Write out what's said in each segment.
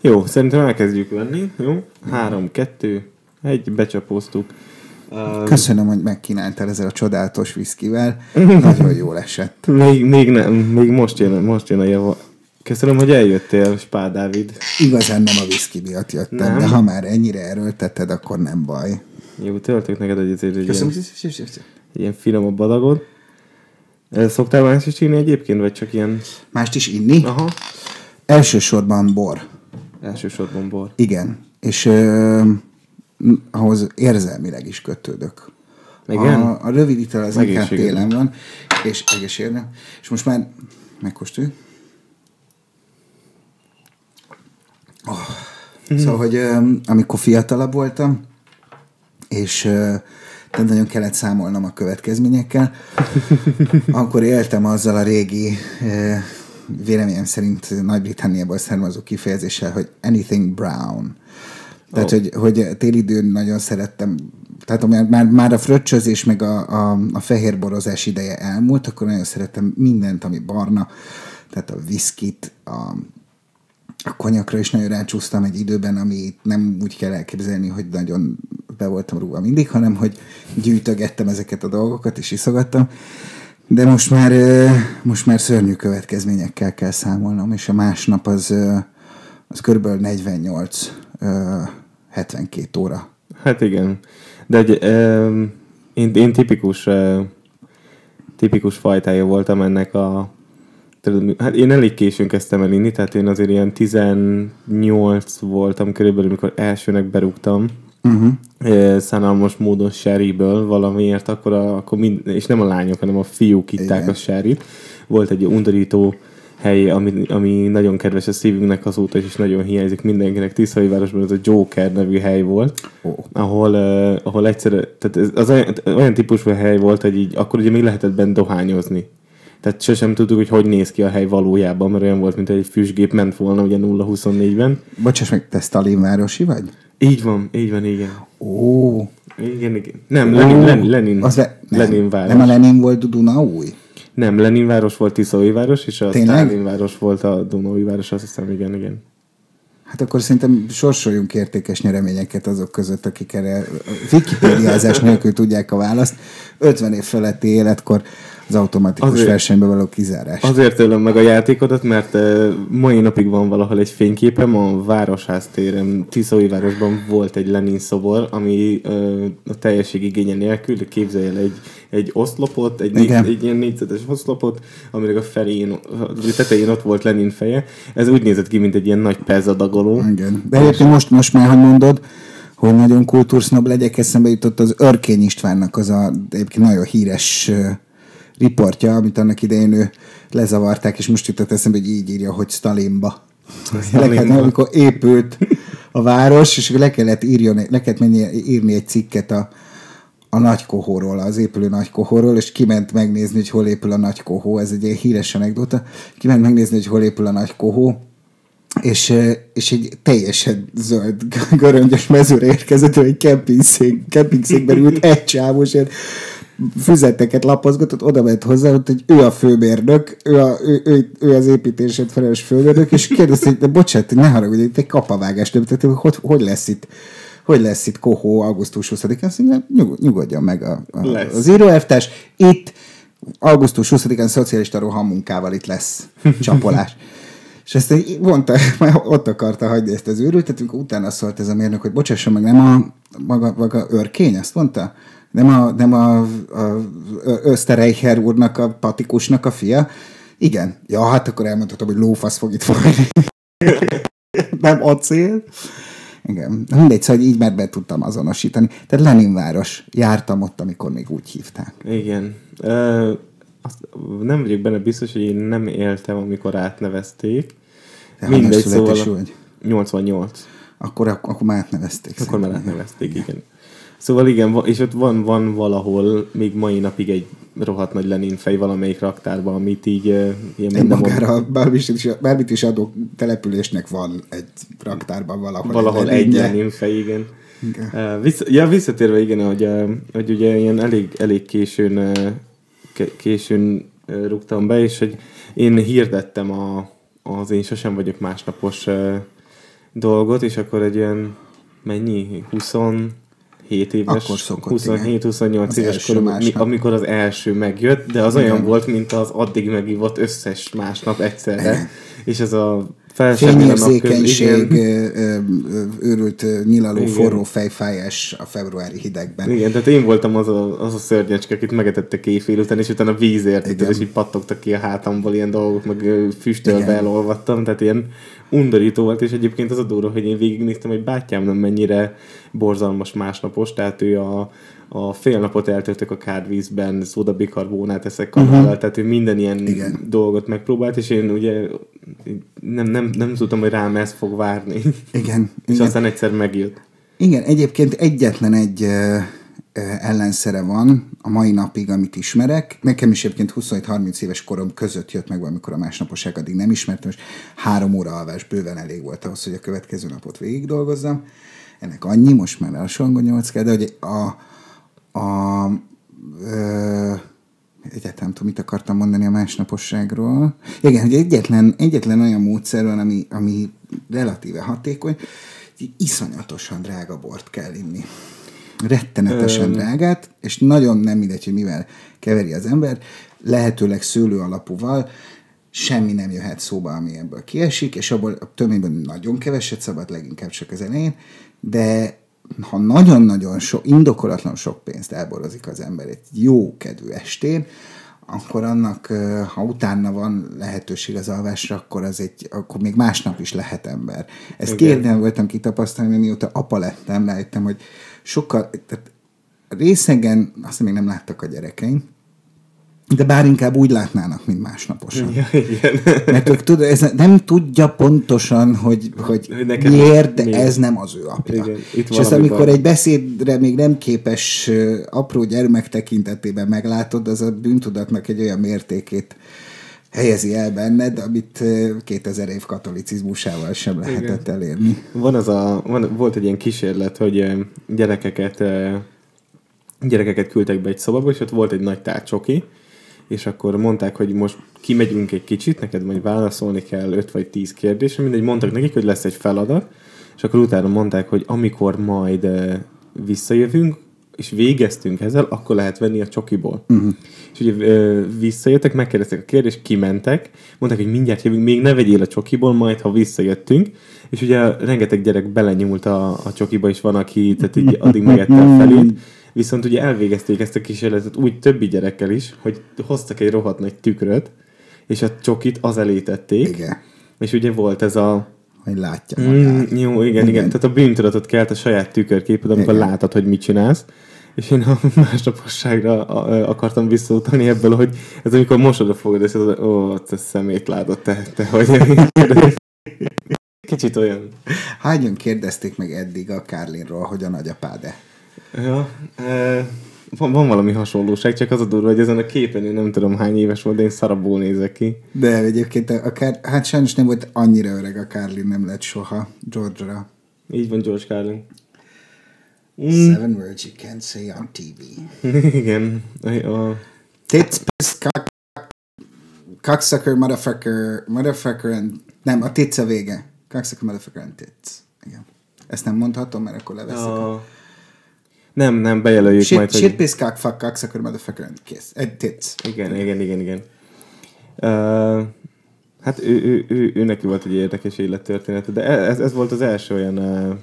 Jó, szerintem elkezdjük venni. Jó? Három, kettő, egy, becsapóztuk. Köszönöm, hogy megkínáltál ezzel a csodálatos viszkivel. Nagyon jól esett. Még, még nem, még most jön, most jön a java. Köszönöm, hogy eljöttél, Spá Dávid. Igazán nem a viszki miatt jöttem, nem. de ha már ennyire erőlteted, akkor nem baj. Jó, töltök neked egy, egy, ilyen, ilyen finomabb badagot. Szoktál más is inni egyébként, vagy csak ilyen... Mást is inni? Aha. Elsősorban bor. Elsősorban bor. Igen. És ö, ahhoz érzelmileg is kötődök. Igen? A, a rövid ital az inkább télen van, és egészségre. És most már megkóstoljuk. Oh. Mm. Szóval, hogy ö, amikor fiatalabb voltam, és ö, tehát nagyon kellett számolnom a következményekkel, akkor éltem azzal a régi véleményem szerint Nagy-Britanniából származó kifejezéssel, hogy anything brown. Tehát, oh. hogy, hogy télidőn nagyon szerettem, tehát már, már, a fröccsözés meg a, a, a fehérborozás ideje elmúlt, akkor nagyon szerettem mindent, ami barna, tehát a viszkit, a, a konyakra is nagyon rácsúsztam egy időben, ami nem úgy kell elképzelni, hogy nagyon be voltam rúgva mindig, hanem hogy gyűjtögettem ezeket a dolgokat, és iszogattam. De most már, most már szörnyű következményekkel kell számolnom, és a másnap az, az kb. 48 72 óra. Hát igen. De egy, én, én tipikus tipikus fajtája voltam ennek a hát én elég későn kezdtem el inni, tehát én azért ilyen 18 voltam körülbelül, amikor elsőnek berúgtam uh-huh. szánalmas módon sherryből valamiért, akkor, a, akkor mind, és nem a lányok, hanem a fiúk itták Igen. a sherryt. Volt egy undorító hely, ami, ami nagyon kedves a szívünknek azóta is nagyon hiányzik mindenkinek. Tiszai-városban ez a Joker nevű hely volt, oh. ahol, uh, ahol egyszer, tehát ez, az olyan, olyan típusú hely volt, hogy így, akkor ugye még lehetett bent dohányozni. Tehát sosem tudtuk, hogy hogy néz ki a hely valójában, mert olyan volt, mint egy füstgép ment volna ugye 0-24-ben. Bocsáss meg, te Stalinvárosi vagy? Így van, így van, igen. Ó. Igen, igen. Nem, Lenin, Lenin, Lenin, az le, nem, Lenin város. Nem a Lenin volt Dunaúj? Nem, Lenin város volt Tiszai város, és a Stalin város volt a Dunói város, azt hiszem, igen, igen. Hát akkor szerintem sorsoljunk értékes nyereményeket azok között, akik erre Wikipédiázás nélkül tudják a választ. 50 év feletti életkor az automatikus azért, versenybe való kizárás. Azért ölöm meg a játékodat, mert mai napig van valahol egy fényképem, a Városház téren, Tiszói városban volt egy Lenin szobor, ami a teljesség igénye nélkül, képzelj el egy, egy oszlopot, egy, négy, egy ilyen négyzetes oszlopot, aminek a felén, a tetején ott volt Lenin feje. Ez úgy nézett ki, mint egy ilyen nagy pezzadagoló. Igen. De egyébként most, most már, hogy mondod, hogy nagyon kultúrsznob legyek, eszembe jutott az Örkény Istvánnak az a egyébként nagyon híres riportja, amit annak idején ő lezavarták, és most jutott eszembe, hogy így írja, hogy Stalinba. Stalinba. amikor épült a város, és le kellett, írjon, le kellett menni, írni egy cikket a, a nagykohóról, az épülő nagykohóról, és kiment megnézni, hogy hol épül a nagykohó. Ez egy ilyen híres anekdota. Kiment megnézni, hogy hol épül a nagykohó, és, és egy teljesen zöld, göröngyös mezőre érkezett, hogy egy kempingszék, kempingszékben ült egy csávos, füzeteket lapozgatott, oda ment hozzá, hogy ő a főmérnök, ő, a, ő, ő, ő az építését felelős főmérnök, és kérdezte, hogy de bocsánat, ne haragudj, itt egy kapavágás több, tehát hogy, hogy lesz itt hogy lesz itt Kohó augusztus 20-án, azt mondja, nyug, nyugodjon meg a, a, az íróelvtárs. Itt augusztus 20-án szocialista rohamunkával itt lesz csapolás. És ezt mondta, ott akarta hagyni ezt az őrültet, amikor utána szólt ez a mérnök, hogy bocsásson meg, nem a maga, maga örkény, azt mondta? Nem a, nem a, a Österreicher úrnak, a patikusnak a fia? Igen. Ja, hát akkor elmondhatom, hogy lófasz fog itt folyni. nem acél. Igen. Mindegy, szóval így már be tudtam azonosítani. Tehát Leninváros. Jártam ott, amikor még úgy hívták. Igen. Uh, azt nem vagyok benne biztos, hogy én nem éltem, amikor átnevezték. De Mindegy, szóval... Vagy? 88. Akkor, akkor már átnevezték. Akkor már átnevezték, igen. igen. Szóval igen, és ott van, van valahol még mai napig egy rohadt nagy Lenin fej valamelyik raktárban, amit így ilyen minden magára, bármit is, bármit is adó településnek van egy raktárban valahol. Valahol egy, Lenin fej, igen. igen. Uh, vissza, ja, visszatérve igen, hogy, uh, hogy ugye ilyen elég, elég későn, uh, későn rúgtam be, és hogy én hirdettem a, az én sosem vagyok másnapos dolgot, és akkor egy ilyen mennyi? 27 éves, Akkor szokott, igen. 27-28 Az éves első korom, mi- másnap. amikor az első megjött, de az Igen. olyan volt, mint az addig megívott összes másnap egyszerre, és ez a Fényérzékenység, őrült ö, nyilaló, Igen. forró fejfájás a februári hidegben. Igen, tehát én voltam az a, az a szörnyecske, akit megetette éjfél után, és utána vízért, tudod, és így pattogtak ki a hátamból ilyen dolgok, meg füstölve Igen. elolvattam, tehát ilyen undorító volt, és egyébként az a durva, hogy én végignéztem, hogy bátyám nem mennyire borzalmas másnapos, tehát ő a, a fél napot eltöltök a kádvízben, szódabikarbónát eszek kanállal, uh-huh. tehát ő minden ilyen. Igen. dolgot megpróbált, és én ugye nem, nem, nem tudtam, hogy rám ez fog várni. Igen. és igen. aztán egyszer megjött. Igen, egyébként egyetlen egy ö, ö, ellenszere van a mai napig, amit ismerek. Nekem is egyébként 27-30 éves korom között jött meg valamikor a másnaposság, addig nem ismertem, és három óra alvás bőven elég volt ahhoz, hogy a következő napot végig dolgozzam. Ennek annyi, most már lassan 8 kell, de hogy a, a ö, egyáltalán nem tudom, mit akartam mondani a másnaposságról. Igen, hogy egyetlen, egyetlen olyan módszer van, ami, ami relatíve hatékony, hogy iszonyatosan drága bort kell inni. Rettenetesen drágát, és nagyon nem mindegy, hogy mivel keveri az ember, lehetőleg szőlő alapúval, semmi nem jöhet szóba, ami ebből kiesik, és abból a töményben nagyon keveset szabad, leginkább csak az elején, de ha nagyon-nagyon sok, indokolatlan sok pénzt elborozik az ember egy jó kedvű estén, akkor annak, ha utána van lehetőség az alvásra, akkor, az egy, akkor még másnap is lehet ember. Ezt kérdem voltam kitapasztalni, mióta apa lettem, rájöttem, hogy sokkal, tehát részegen, azt még nem láttak a gyerekeim, de bár inkább úgy látnának, mint másnaposan. Ja, igen. Mert ők tud, ez nem tudja pontosan, hogy, hogy neked miért, de miért. ez nem az ő apja. Igen, itt és ezt amikor baj. egy beszédre még nem képes apró gyermek tekintetében meglátod, az a bűntudatnak egy olyan mértékét helyezi el benned, amit ö, 2000 év katolicizmusával sem lehetett elérni. Van az a, van, volt egy ilyen kísérlet, hogy gyerekeket, gyerekeket küldtek be egy szobába, és ott volt egy nagy tárcsoki, és akkor mondták, hogy most kimegyünk egy kicsit, neked majd válaszolni kell 5 vagy 10 kérdésre, mindegy, mondtak nekik, hogy lesz egy feladat, és akkor utána mondták, hogy amikor majd visszajövünk, és végeztünk ezzel, akkor lehet venni a csokiból. Uh-huh. És ugye ö, visszajöttek, megkérdezték a kérdést, kimentek, mondták, hogy mindjárt jövünk, még ne vegyél a csokiból, majd ha visszajöttünk, és ugye rengeteg gyerek belenyúlt a, a csokiba, és van, aki tehát így addig megette a felét, viszont ugye elvégezték ezt a kísérletet úgy többi gyerekkel is, hogy hoztak egy rohadt nagy tükröt, és a csokit az elé tették, Igen. és ugye volt ez a Hogy látja magát. Mm, jó, igen, igen, igen. Tehát a bűntudatot kelt a saját tükörképed, amikor Igen. látod, hogy mit csinálsz. És én a másnaposságra akartam visszautalni ebből, hogy ez amikor mosod a fogad, és az, ó, te szemét látod, te, te hogy... Kicsit olyan. Hányan kérdezték meg eddig a Kárlinról, hogy a nagyapád-e? Ja, e, van, van valami hasonlóság, csak az a durva, hogy ezen a képen én nem tudom hány éves volt, de én szarabból nézek ki. De egyébként a Kár... hát sajnos nem volt annyira öreg a Kárlin, nem lett soha George-ra. Így van George Carlin. Mm. Seven words you can't say on TV. igen. A, Tits, piss, cock, cocksucker, motherfucker, motherfucker and... Nem, a tits a vége. Cocksucker, motherfucker and tits. Igen. Ezt nem mondhatom, mert akkor leveszik. a... a, nem, nem, bejelöljük Shit, majd, shit, hogy... piss, cock, fuck, cocksucker, motherfucker. And tits. Igen, igen, igen, igen. Uh, hát ő, ő, ő, ő, neki volt egy érdekes élettörténete, de ez, ez volt az első olyan uh,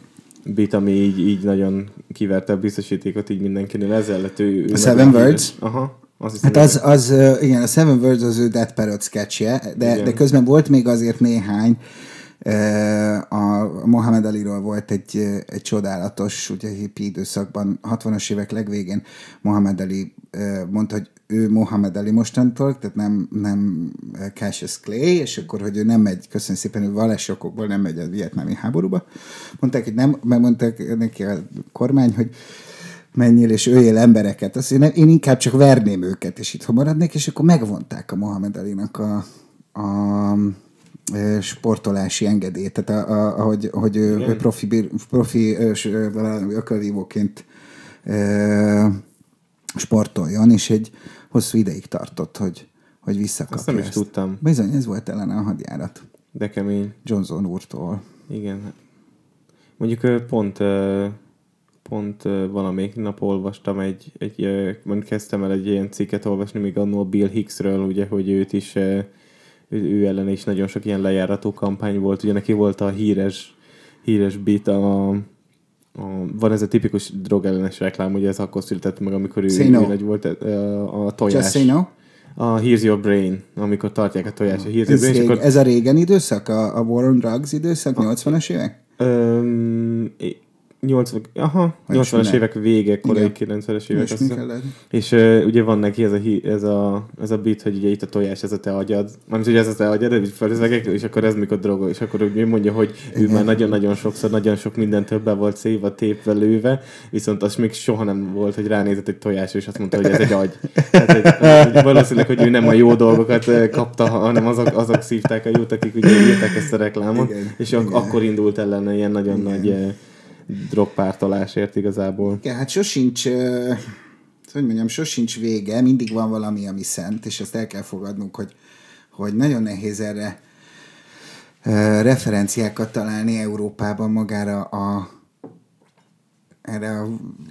bit, ami így, így nagyon kiverte a biztosítékot így mindenkinél. Ezzel lett ő... ő A Seven Words? Aha. Azt Hát az, az, igen, a Seven Words az ő Dead Parrot sketchje, de, Igen. de közben volt még azért néhány, ö, a Mohamed Aliról volt egy, egy csodálatos, ugye hippi időszakban, 60-as évek legvégén Mohamed Ali ö, mondta, hogy ő Mohamed Ali mostantól, tehát nem, nem Cassius Clay, és akkor, hogy ő nem megy, köszönöm szépen, ő vallási nem megy a vietnámi háborúba. Mondták, hogy nem, mert mondták neki a kormány, hogy menjél és öljél embereket. Azt én, én inkább csak verném őket, és itt maradnék, és akkor megvonták a Mohamed Alinak a, a sportolási engedélyt, tehát a, a, ahogy, hogy ő, profi, profi ökölvívóként sportoljon, és egy hosszú ideig tartott, hogy, hogy visszakapja Azt nem is ezt. tudtam. Bizony, ez volt ellene a hadjárat. De kemény. Johnson úrtól. Igen. Mondjuk pont, pont valamelyik nap olvastam egy, egy mondjuk kezdtem el egy ilyen cikket olvasni, még annól Bill Hicksről, ugye, hogy őt is, ő, ő ellen is nagyon sok ilyen lejárató kampány volt, ugye neki volt a híres, híres bit a, a, van ez a tipikus drogellenes reklám, ugye ez akkor született meg, amikor ő, Say ő no. nagy volt, a, a tojás. Just say no. A Here's Your Brain, amikor tartják a tojás, a Here's Your Ez, Brain, és rég, akkor ez a régen időszak? A, a War on Drugs időszak? 80-as évek? Öm, 80, aha, Hogy 80-as minden. évek vége, korai Igen. 90-es évek. És? És uh, ugye van neki ez a, ez, a, ez a bit, hogy ugye itt a tojás, ez a te agyad. Mármint ugye ez a te agyad, így felözegek, és akkor ez mikor drogol, és akkor úgy mondja, hogy ő Igen. már nagyon-nagyon sokszor, nagyon sok minden többe volt széva, tépve, lőve, viszont az még soha nem volt, hogy ránézett egy tojás, és azt mondta, hogy ez egy agy. Tehát, hogy valószínűleg, hogy ő nem a jó dolgokat kapta, hanem azok, azok szívták a jót, akik ugye írták ezt a reklámot, Igen, és ak- igen. akkor indult ellene ilyen nagyon Igen. nagy drogpártolásért igazából. Igen, hát sosincs, hogy mondjam, sosincs vége, mindig van valami, ami szent, és ezt el kell fogadnunk, hogy, hogy nagyon nehéz erre referenciákat találni Európában magára a erre a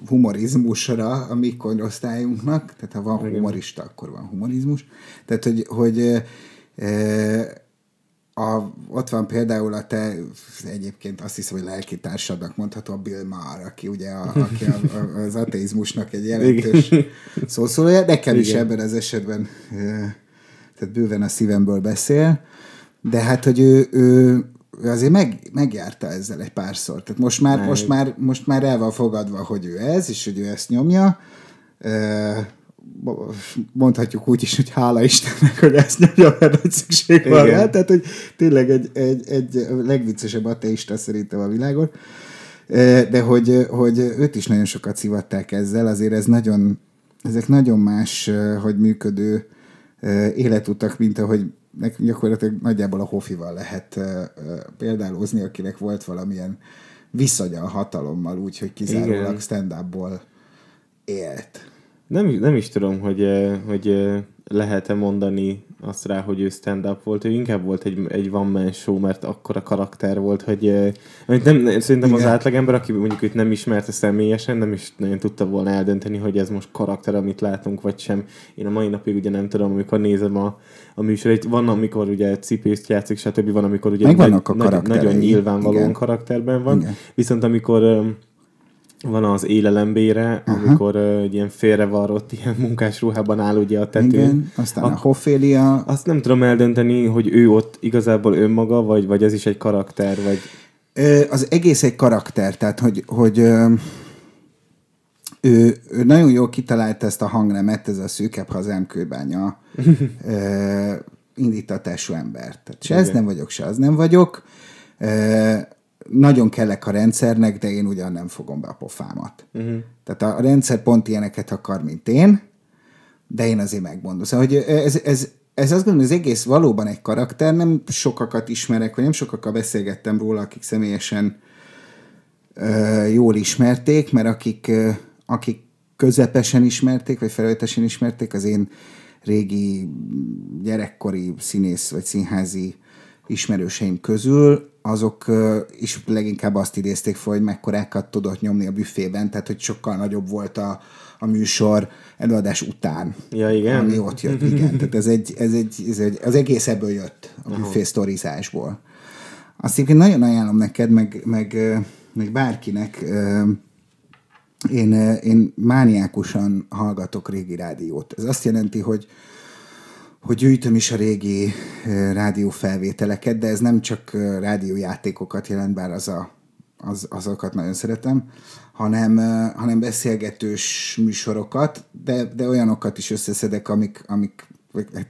humorizmusra a mi korosztályunknak, tehát ha van humorista, akkor van humorizmus. Tehát, hogy, hogy a, ott van például a te, egyébként azt hiszem, hogy lelkitársadnak mondható a Bill Maher, aki ugye a, aki a, a, az ateizmusnak egy jelentős szószólója, nekem is Igen. ebben az esetben tehát bőven a szívemből beszél, de hát, hogy ő, ő, ő azért meg, megjárta ezzel egy párszor. Tehát most már, most, már, most már el van fogadva, hogy ő ez, és hogy ő ezt nyomja. Mondhatjuk úgy is, hogy hála Istennek, hogy ezt nyomja, mert nagy szükség van rá. Tehát, hogy tényleg egy, egy, egy legviccesebb ateista szerintem a világon. Ö, De hogy, hogy őt is nagyon sokat szivatták ezzel, azért ez nagyon, ezek nagyon más, ö, hogy működő ö, életutak, mint ahogy nek- gyakorlatilag nagyjából a Hofival lehet példálózni, akinek volt valamilyen viszonya a hatalommal, úgyhogy kizárólag stand-upból élt. Nem, nem is tudom, hogy, eh, hogy eh, lehet-e mondani azt rá, hogy ő stand-up volt. Ő inkább volt egy, egy one man show, mert akkora karakter volt, hogy eh, amit nem, szerintem az Igen. átlagember, aki mondjuk őt nem ismerte személyesen, nem is nagyon tudta volna eldönteni, hogy ez most karakter, amit látunk, vagy sem. Én a mai napig ugye nem tudom, amikor nézem a, a műsorait. Van, amikor ugye cipészt játszik, stb. Van, amikor ugye a nagy, nagyon nyilvánvalóan Igen. karakterben van. Igen. Viszont amikor van az élelembére, amikor uh, egy ilyen félrevarrott, ilyen munkás ruhában áll ugye a tetőn. Igen, aztán a, a Hofélia, Azt nem tudom eldönteni, hogy ő ott igazából önmaga, vagy, vagy ez is egy karakter, vagy... Ö, az egész egy karakter, tehát hogy, hogy ö, ő, ő nagyon jól kitalálta ezt a hangnemet, ez a szűkebb hazám kőbánya ö, indítatású ember. Tehát se ez Igen. nem vagyok, se az nem vagyok. Ö, nagyon kellek a rendszernek, de én ugyan nem fogom be a pofámat. Uh-huh. Tehát a rendszer pont ilyeneket akar, mint én, de én azért megmondom. Szóval, hogy ez, ez, ez azt gondolom, hogy az egész valóban egy karakter, nem sokakat ismerek, vagy nem sokakkal beszélgettem róla, akik személyesen ö, jól ismerték, mert akik, ö, akik közepesen ismerték, vagy felületesen ismerték, az én régi gyerekkori színész vagy színházi ismerőseim közül, azok is leginkább azt idézték fel, hogy mekkorákat tudott nyomni a büfében, tehát hogy sokkal nagyobb volt a, a műsor előadás után. Ja, igen? Ami ott jött, igen. Tehát ez egy, ez egy, ez egy, az egész ebből jött, a büfé sztorizásból. Azt egyébként nagyon ajánlom neked, meg, meg, meg bárkinek, én, én mániákusan hallgatok régi rádiót. Ez azt jelenti, hogy hogy gyűjtöm is a régi rádiófelvételeket, de ez nem csak rádiójátékokat jelent, bár az a, az, azokat nagyon szeretem, hanem, hanem beszélgetős műsorokat, de, de olyanokat is összeszedek, amik, amik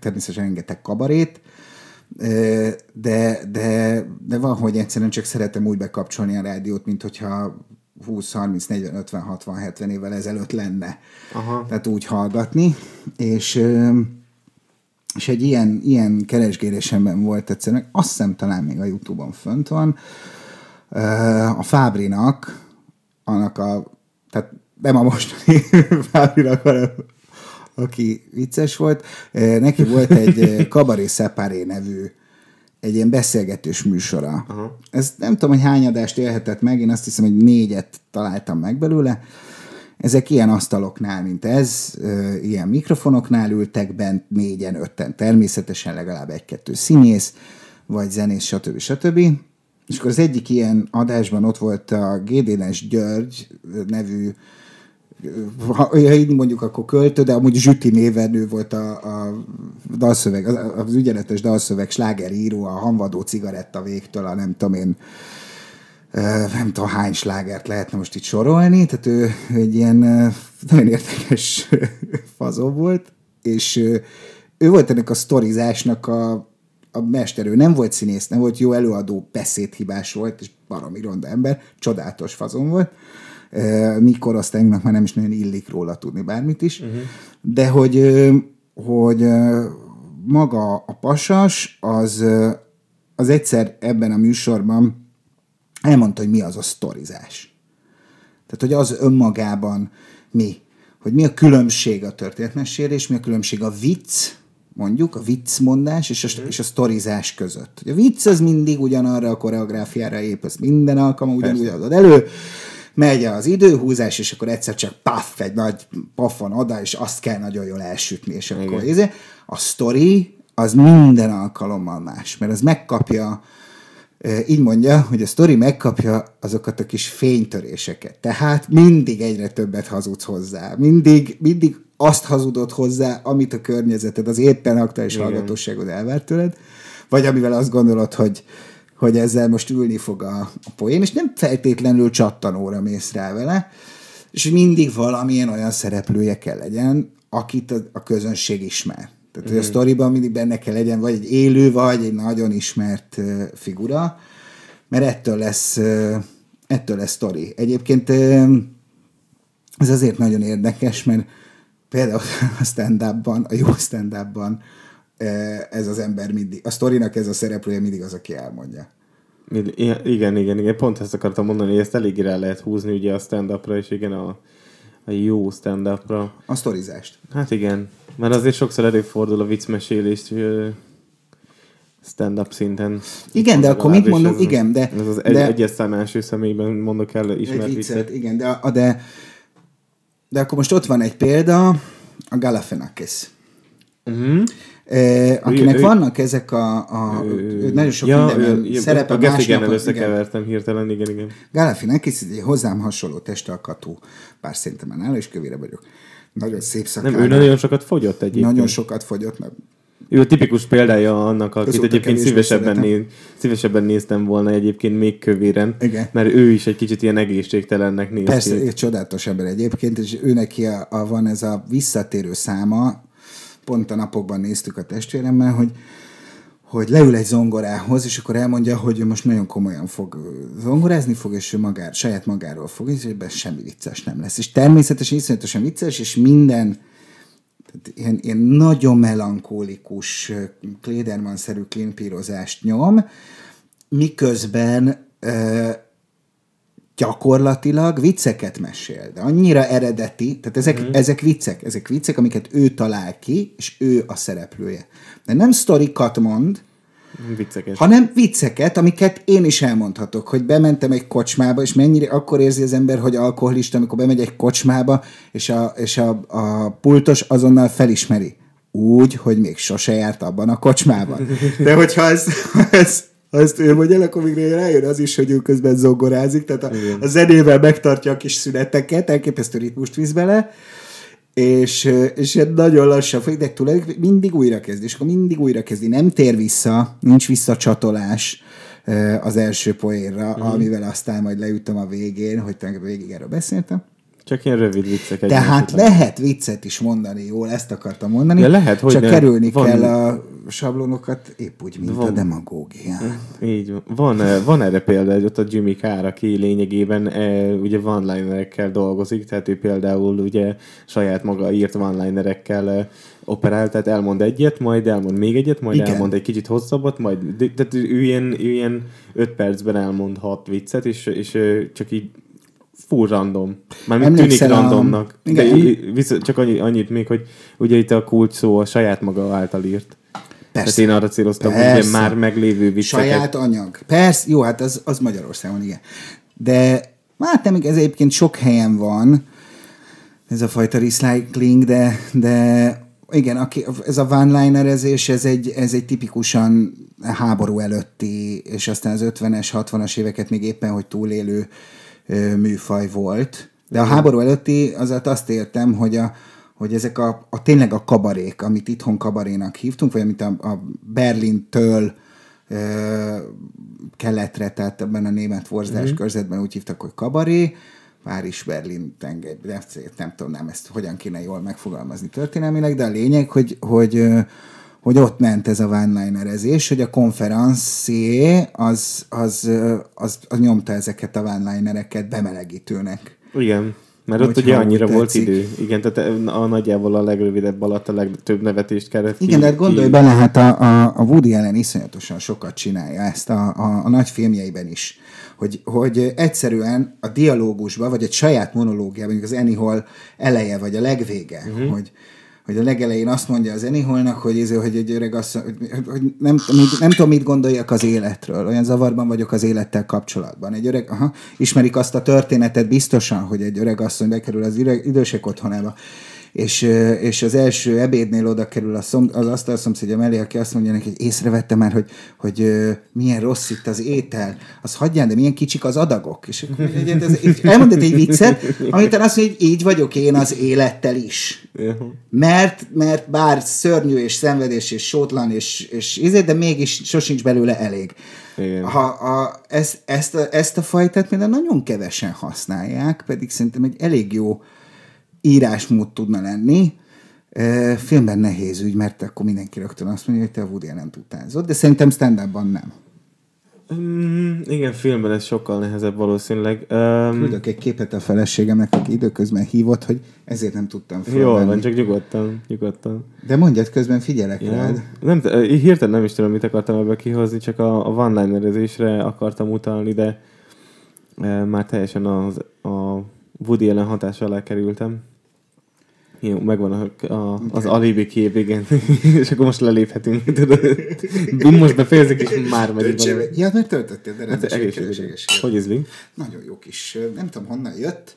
természetesen rengeteg kabarét, de, de, de van, hogy egyszerűen csak szeretem úgy bekapcsolni a rádiót, mint hogyha 20, 30, 40, 50, 60, 70 évvel ezelőtt lenne. Aha. Tehát úgy hallgatni, és és egy ilyen, ilyen keresgélésemben volt egyszerűen, azt hiszem talán még a Youtube-on fönt van, a Fábrinak, annak a, tehát nem a mostani Fábrinak, hanem aki vicces volt, neki volt egy ö, Cabaret Separé nevű egy ilyen beszélgetős műsora. Aha. Ez nem tudom, hogy hány adást élhetett meg, én azt hiszem, hogy négyet találtam meg belőle. Ezek ilyen asztaloknál, mint ez, ilyen mikrofonoknál ültek bent négyen, ötten. Természetesen legalább egy-kettő színész, vagy zenész, stb. stb. És akkor az egyik ilyen adásban ott volt a Gédénes György nevű ha így mondjuk, akkor költő, de amúgy Zsüti néven ő volt a, a dalszöveg, az, az ügyeletes dalszöveg slágeríró, a hanvadó cigaretta végtől, a nem tudom én, nem tudom hány slágert lehetne most itt sorolni, tehát ő, ő egy ilyen nagyon érdekes fazó volt, és ő volt ennek a sztorizásnak a, a mester, ő nem volt színész, nem volt jó előadó, beszédhibás volt, és baromi ronda ember, csodálatos fazon volt, mi korosztályunknak már nem is nagyon illik róla tudni bármit is, uh-huh. de hogy, hogy maga a pasas az, az egyszer ebben a műsorban elmondta, hogy mi az a sztorizás. Tehát, hogy az önmagában mi. Hogy mi a különbség a történetmesélés, mi a különbség a vicc, mondjuk, a viccmondás és a, uh-huh. és a sztorizás között. A vicc az mindig ugyanarra a koreográfiára épül, minden alkalommal ugyanúgy adod elő, megy az időhúzás, és akkor egyszer csak paff, egy nagy pofon oda, és azt kell nagyon jól elsütni, és akkor Igen. Izé, a story az minden alkalommal más, mert az megkapja, így mondja, hogy a story megkapja azokat a kis fénytöréseket. Tehát mindig egyre többet hazudsz hozzá. Mindig, mindig azt hazudod hozzá, amit a környezeted, az éppen aktuális hallgatóságod elvárt tőled, vagy amivel azt gondolod, hogy hogy ezzel most ülni fog a, a poén, és nem feltétlenül csattanóra mész rá vele, és mindig valamilyen olyan szereplője kell legyen, akit a, a közönség ismer. Tehát, mm. hogy a mhm. sztoriban mindig benne kell legyen vagy egy élő, vagy egy nagyon ismert figura, mert ettől lesz, ettől lesz sztori. Egyébként ez azért nagyon érdekes, mert például a stand-upban, a jó stand-upban ez az ember mindig, a sztorinak ez a szereplője mindig az, aki elmondja. Igen, igen, igen. Pont ezt akartam mondani, hogy ezt elég rá lehet húzni ugye a stand-upra, és igen, a, a jó stand-upra. A sztorizást. Hát igen, mert azért sokszor előfordul a viccmesélést stand-up szinten. Igen, de akkor mit mondunk, ez, igen, de... Ez az de, egyes szám első személyben mondok el ismert egy viccet. Igen, de, de, de akkor most ott van egy példa, a Galafenakis. Uh-huh. Eh, akinek ő, vannak ezek a, a ő, nagyon sok ja, minden ő, szerepe. A Geffigennel összekevertem igen. hirtelen, igen, igen. Galafinakis egy hozzám hasonló testalkatú, bár szerintem már nála is kövére vagyok. Nagyon szép szakállam. Nem, ő nagyon sokat fogyott egyébként. Nagyon sokat fogyott, mert ő a tipikus példája annak, akit Között egyébként szívesebben, néz, szívesebben néztem volna egyébként még kövéren, Igen. mert ő is egy kicsit ilyen egészségtelennek néz Persze, ki. csodálatos ember egyébként, és ő neki a, a, van ez a visszatérő száma, pont a napokban néztük a testvéremmel, hogy hogy leül egy zongorához, és akkor elmondja, hogy ő most nagyon komolyan fog zongorázni fog, és ő magár, saját magáról fog, és ebben semmi vicces nem lesz. És természetesen iszonyatosan vicces, és minden ilyen, ilyen nagyon melankólikus, Klederman-szerű klinpírozást nyom, miközben gyakorlatilag vicceket mesél, de annyira eredeti, tehát ezek, mm. ezek viccek, ezek viccek, amiket ő talál ki, és ő a szereplője. De nem sztorikat mond, Vicceket. hanem vicceket, amiket én is elmondhatok, hogy bementem egy kocsmába, és mennyire akkor érzi az ember, hogy alkoholista, amikor bemegy egy kocsmába, és a, és a, a pultos azonnal felismeri. Úgy, hogy még sose járt abban a kocsmában. De hogyha ez, ez azt ő mondja, akkor még rájön az is, hogy ő közben zongorázik, tehát a, a zenével megtartja a kis szüneteket, elképesztő ritmust visz bele, és, és nagyon lassan folyik, de tulajdonképpen mindig újra kezdi, és akkor mindig újra kezdi, nem tér vissza, nincs visszacsatolás az első poénra, mm. amivel aztán majd leütöm a végén, hogy végig erről beszéltem. Csak ilyen rövid viccek. Tehát lehet viccet is mondani, jól, ezt akartam mondani. Ja, lehet, hogy Csak ne. kerülni van... kell a sablonokat, épp úgy, mint van... a demagógia. Így van. Van, van erre példa, hogy ott a Jimmy Carr, aki lényegében e, ugye one-linerekkel dolgozik, tehát ő például ugye saját maga írt one-linerekkel e, operál, tehát elmond egyet, majd elmond még egyet, majd Igen. elmond egy kicsit hosszabbat, majd, de, tehát ő ilyen, ő ilyen öt percben elmond hat viccet, és, és csak így full random. Mármint tűnik randomnak. A... De viszont csak annyi, annyit még, hogy ugye itt a kulcs szó a saját maga által írt. Tehát én arra céloztam, hogy Persze. ilyen már meglévő vicceket. Saját anyag. Persze, jó, hát az, az Magyarországon, igen. De hát nem, ez egyébként sok helyen van, ez a fajta recycling, de, de igen, aki, ez a one-linerezés, ez egy, ez egy tipikusan háború előtti, és aztán az 50-es, 60-as éveket még éppen, hogy túlélő ö, műfaj volt. De a háború előtti, azért azt értem, hogy a, hogy ezek a, a tényleg a kabarék, amit itthon kabarénak hívtunk, vagy amit a, a Berlintől ö, keletre, tehát ebben a német forzás mm. körzetben úgy hívtak, hogy kabaré, Párizs, Berlin, tengely, de ezt nem tudom, nem ezt hogyan kéne jól megfogalmazni történelmileg, de a lényeg, hogy, hogy, ö, hogy ott ment ez a one-linerezés, hogy a konferencié az, az, az, az nyomta ezeket a one-linereket bemelegítőnek. Igen. Mert ott ugye annyira úgy volt tetszik. idő. Igen, tehát a nagyjából a legrövidebb alatt a legtöbb nevetést kellett Igen, de hát gondolj bele, hát a, a, a Woody Allen iszonyatosan sokat csinálja ezt a, a, a nagy filmjeiben is. Hogy, hogy egyszerűen a dialógusban, vagy egy saját monológiában, mondjuk az Annie Hall eleje, vagy a legvége, uh-huh. hogy, hogy a legelején azt mondja az Annie Hallnak, hogy, ez, hogy egy öreg asszony, hogy, hogy nem, nem, nem tudom, mit gondoljak az életről. Olyan zavarban vagyok az élettel kapcsolatban. Egy öreg, aha, ismerik azt a történetet biztosan, hogy egy öreg asszony bekerül az idősek otthonába, és, és az első ebédnél oda kerül a szom, az asztal szomszédja mellé, aki azt mondja neki, hogy észrevette már, hogy, hogy milyen rossz itt az étel, az hagyján, de milyen kicsik az adagok. És akkor elmondott egy viccet, amit azt mondja, hogy így vagyok én az élettel is. Mert, mert bár szörnyű és szenvedés és sótlan és, és izé, de mégis sosincs belőle elég. Igen. Ha a, ezt, ezt, a, ezt a fajtát például nagyon kevesen használják, pedig szerintem egy elég jó írásmód tudna lenni. E, filmben nehéz ügy, mert akkor mindenki rögtön azt mondja, hogy te a Woody nem utánzott, de szerintem stand nem. Mm, igen, filmben ez sokkal nehezebb valószínűleg. Um, Küldök egy képet a feleségemnek, aki időközben hívott, hogy ezért nem tudtam jól van, csak nyugodtan, nyugodtan. De mondjad, közben figyelek ja. Rád. Nem, hirtelen nem is tudom, mit akartam ebből kihozni, csak a, a one-linerezésre akartam utalni, de e, már teljesen az, a Woody Allen hatás alá kerültem. Jó, megvan a, a, az alibi kép, igen. és akkor most leléphetünk. tudod. most befejezik, és már valami. Ja, mert töltöttél, de Hát rendes, egészségügyi. egészséges. Hogy ízlik? Nagyon jó kis, nem tudom honnan jött,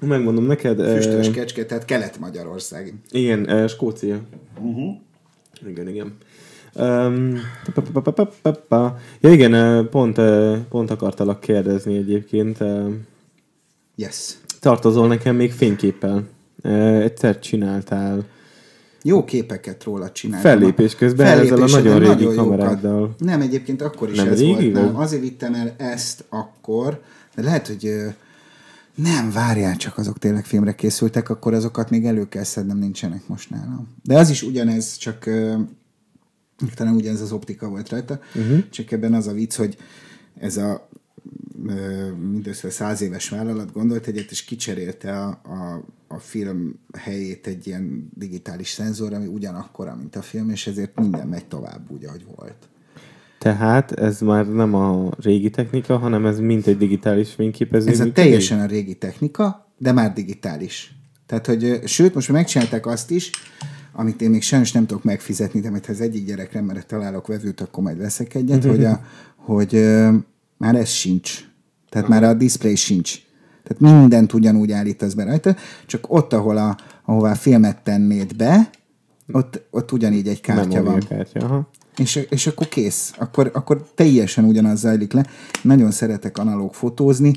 Megmondom neked. füstös kecske, tehát Kelet-Magyarország. Igen, uh, Skócia. Uh-huh. Igen, igen. Um, ja igen, eh, pont, eh, pont akartalak kérdezni egyébként. eh, Yes. Tartozol nekem még fényképpel. Egyszer csináltál Jó képeket róla csináltam. fellépés közben ezzel a nagyon régi jókat. kameráddal. Nem, egyébként akkor is Nem ez régi, volt. Nem. Azért vittem el ezt akkor, de lehet, hogy nem, várjál csak, azok tényleg filmre készültek, akkor azokat még elő kell szednem, nincsenek most nálam. De az is ugyanez, csak talán ugyanez az optika volt rajta, uh-huh. csak ebben az a vicc, hogy ez a mindössze száz éves vállalat gondolt egyet, és kicserélte a, a, a film helyét egy ilyen digitális szenzor, ami ugyanakkora, mint a film, és ezért minden megy tovább úgy, ahogy volt. Tehát ez már nem a régi technika, hanem ez mint egy digitális fényképező. Ez a teljesen a régi technika, de már digitális. Tehát, hogy sőt, most megcsinálták azt is, amit én még sajnos nem tudok megfizetni, de majd ha az egyik gyerekre, mert találok vevőt, akkor majd veszek egyet, hogy, a, hogy már ez sincs. Tehát már a display sincs. Tehát mindent ugyanúgy állítasz be rajta, csak ott, ahol a, ahová a filmet tennéd be, ott, ott ugyanígy egy kártya van. Memóriakártya, aha. És, és akkor kész. Akkor, akkor teljesen ugyanaz zajlik le. Nagyon szeretek analóg fotózni.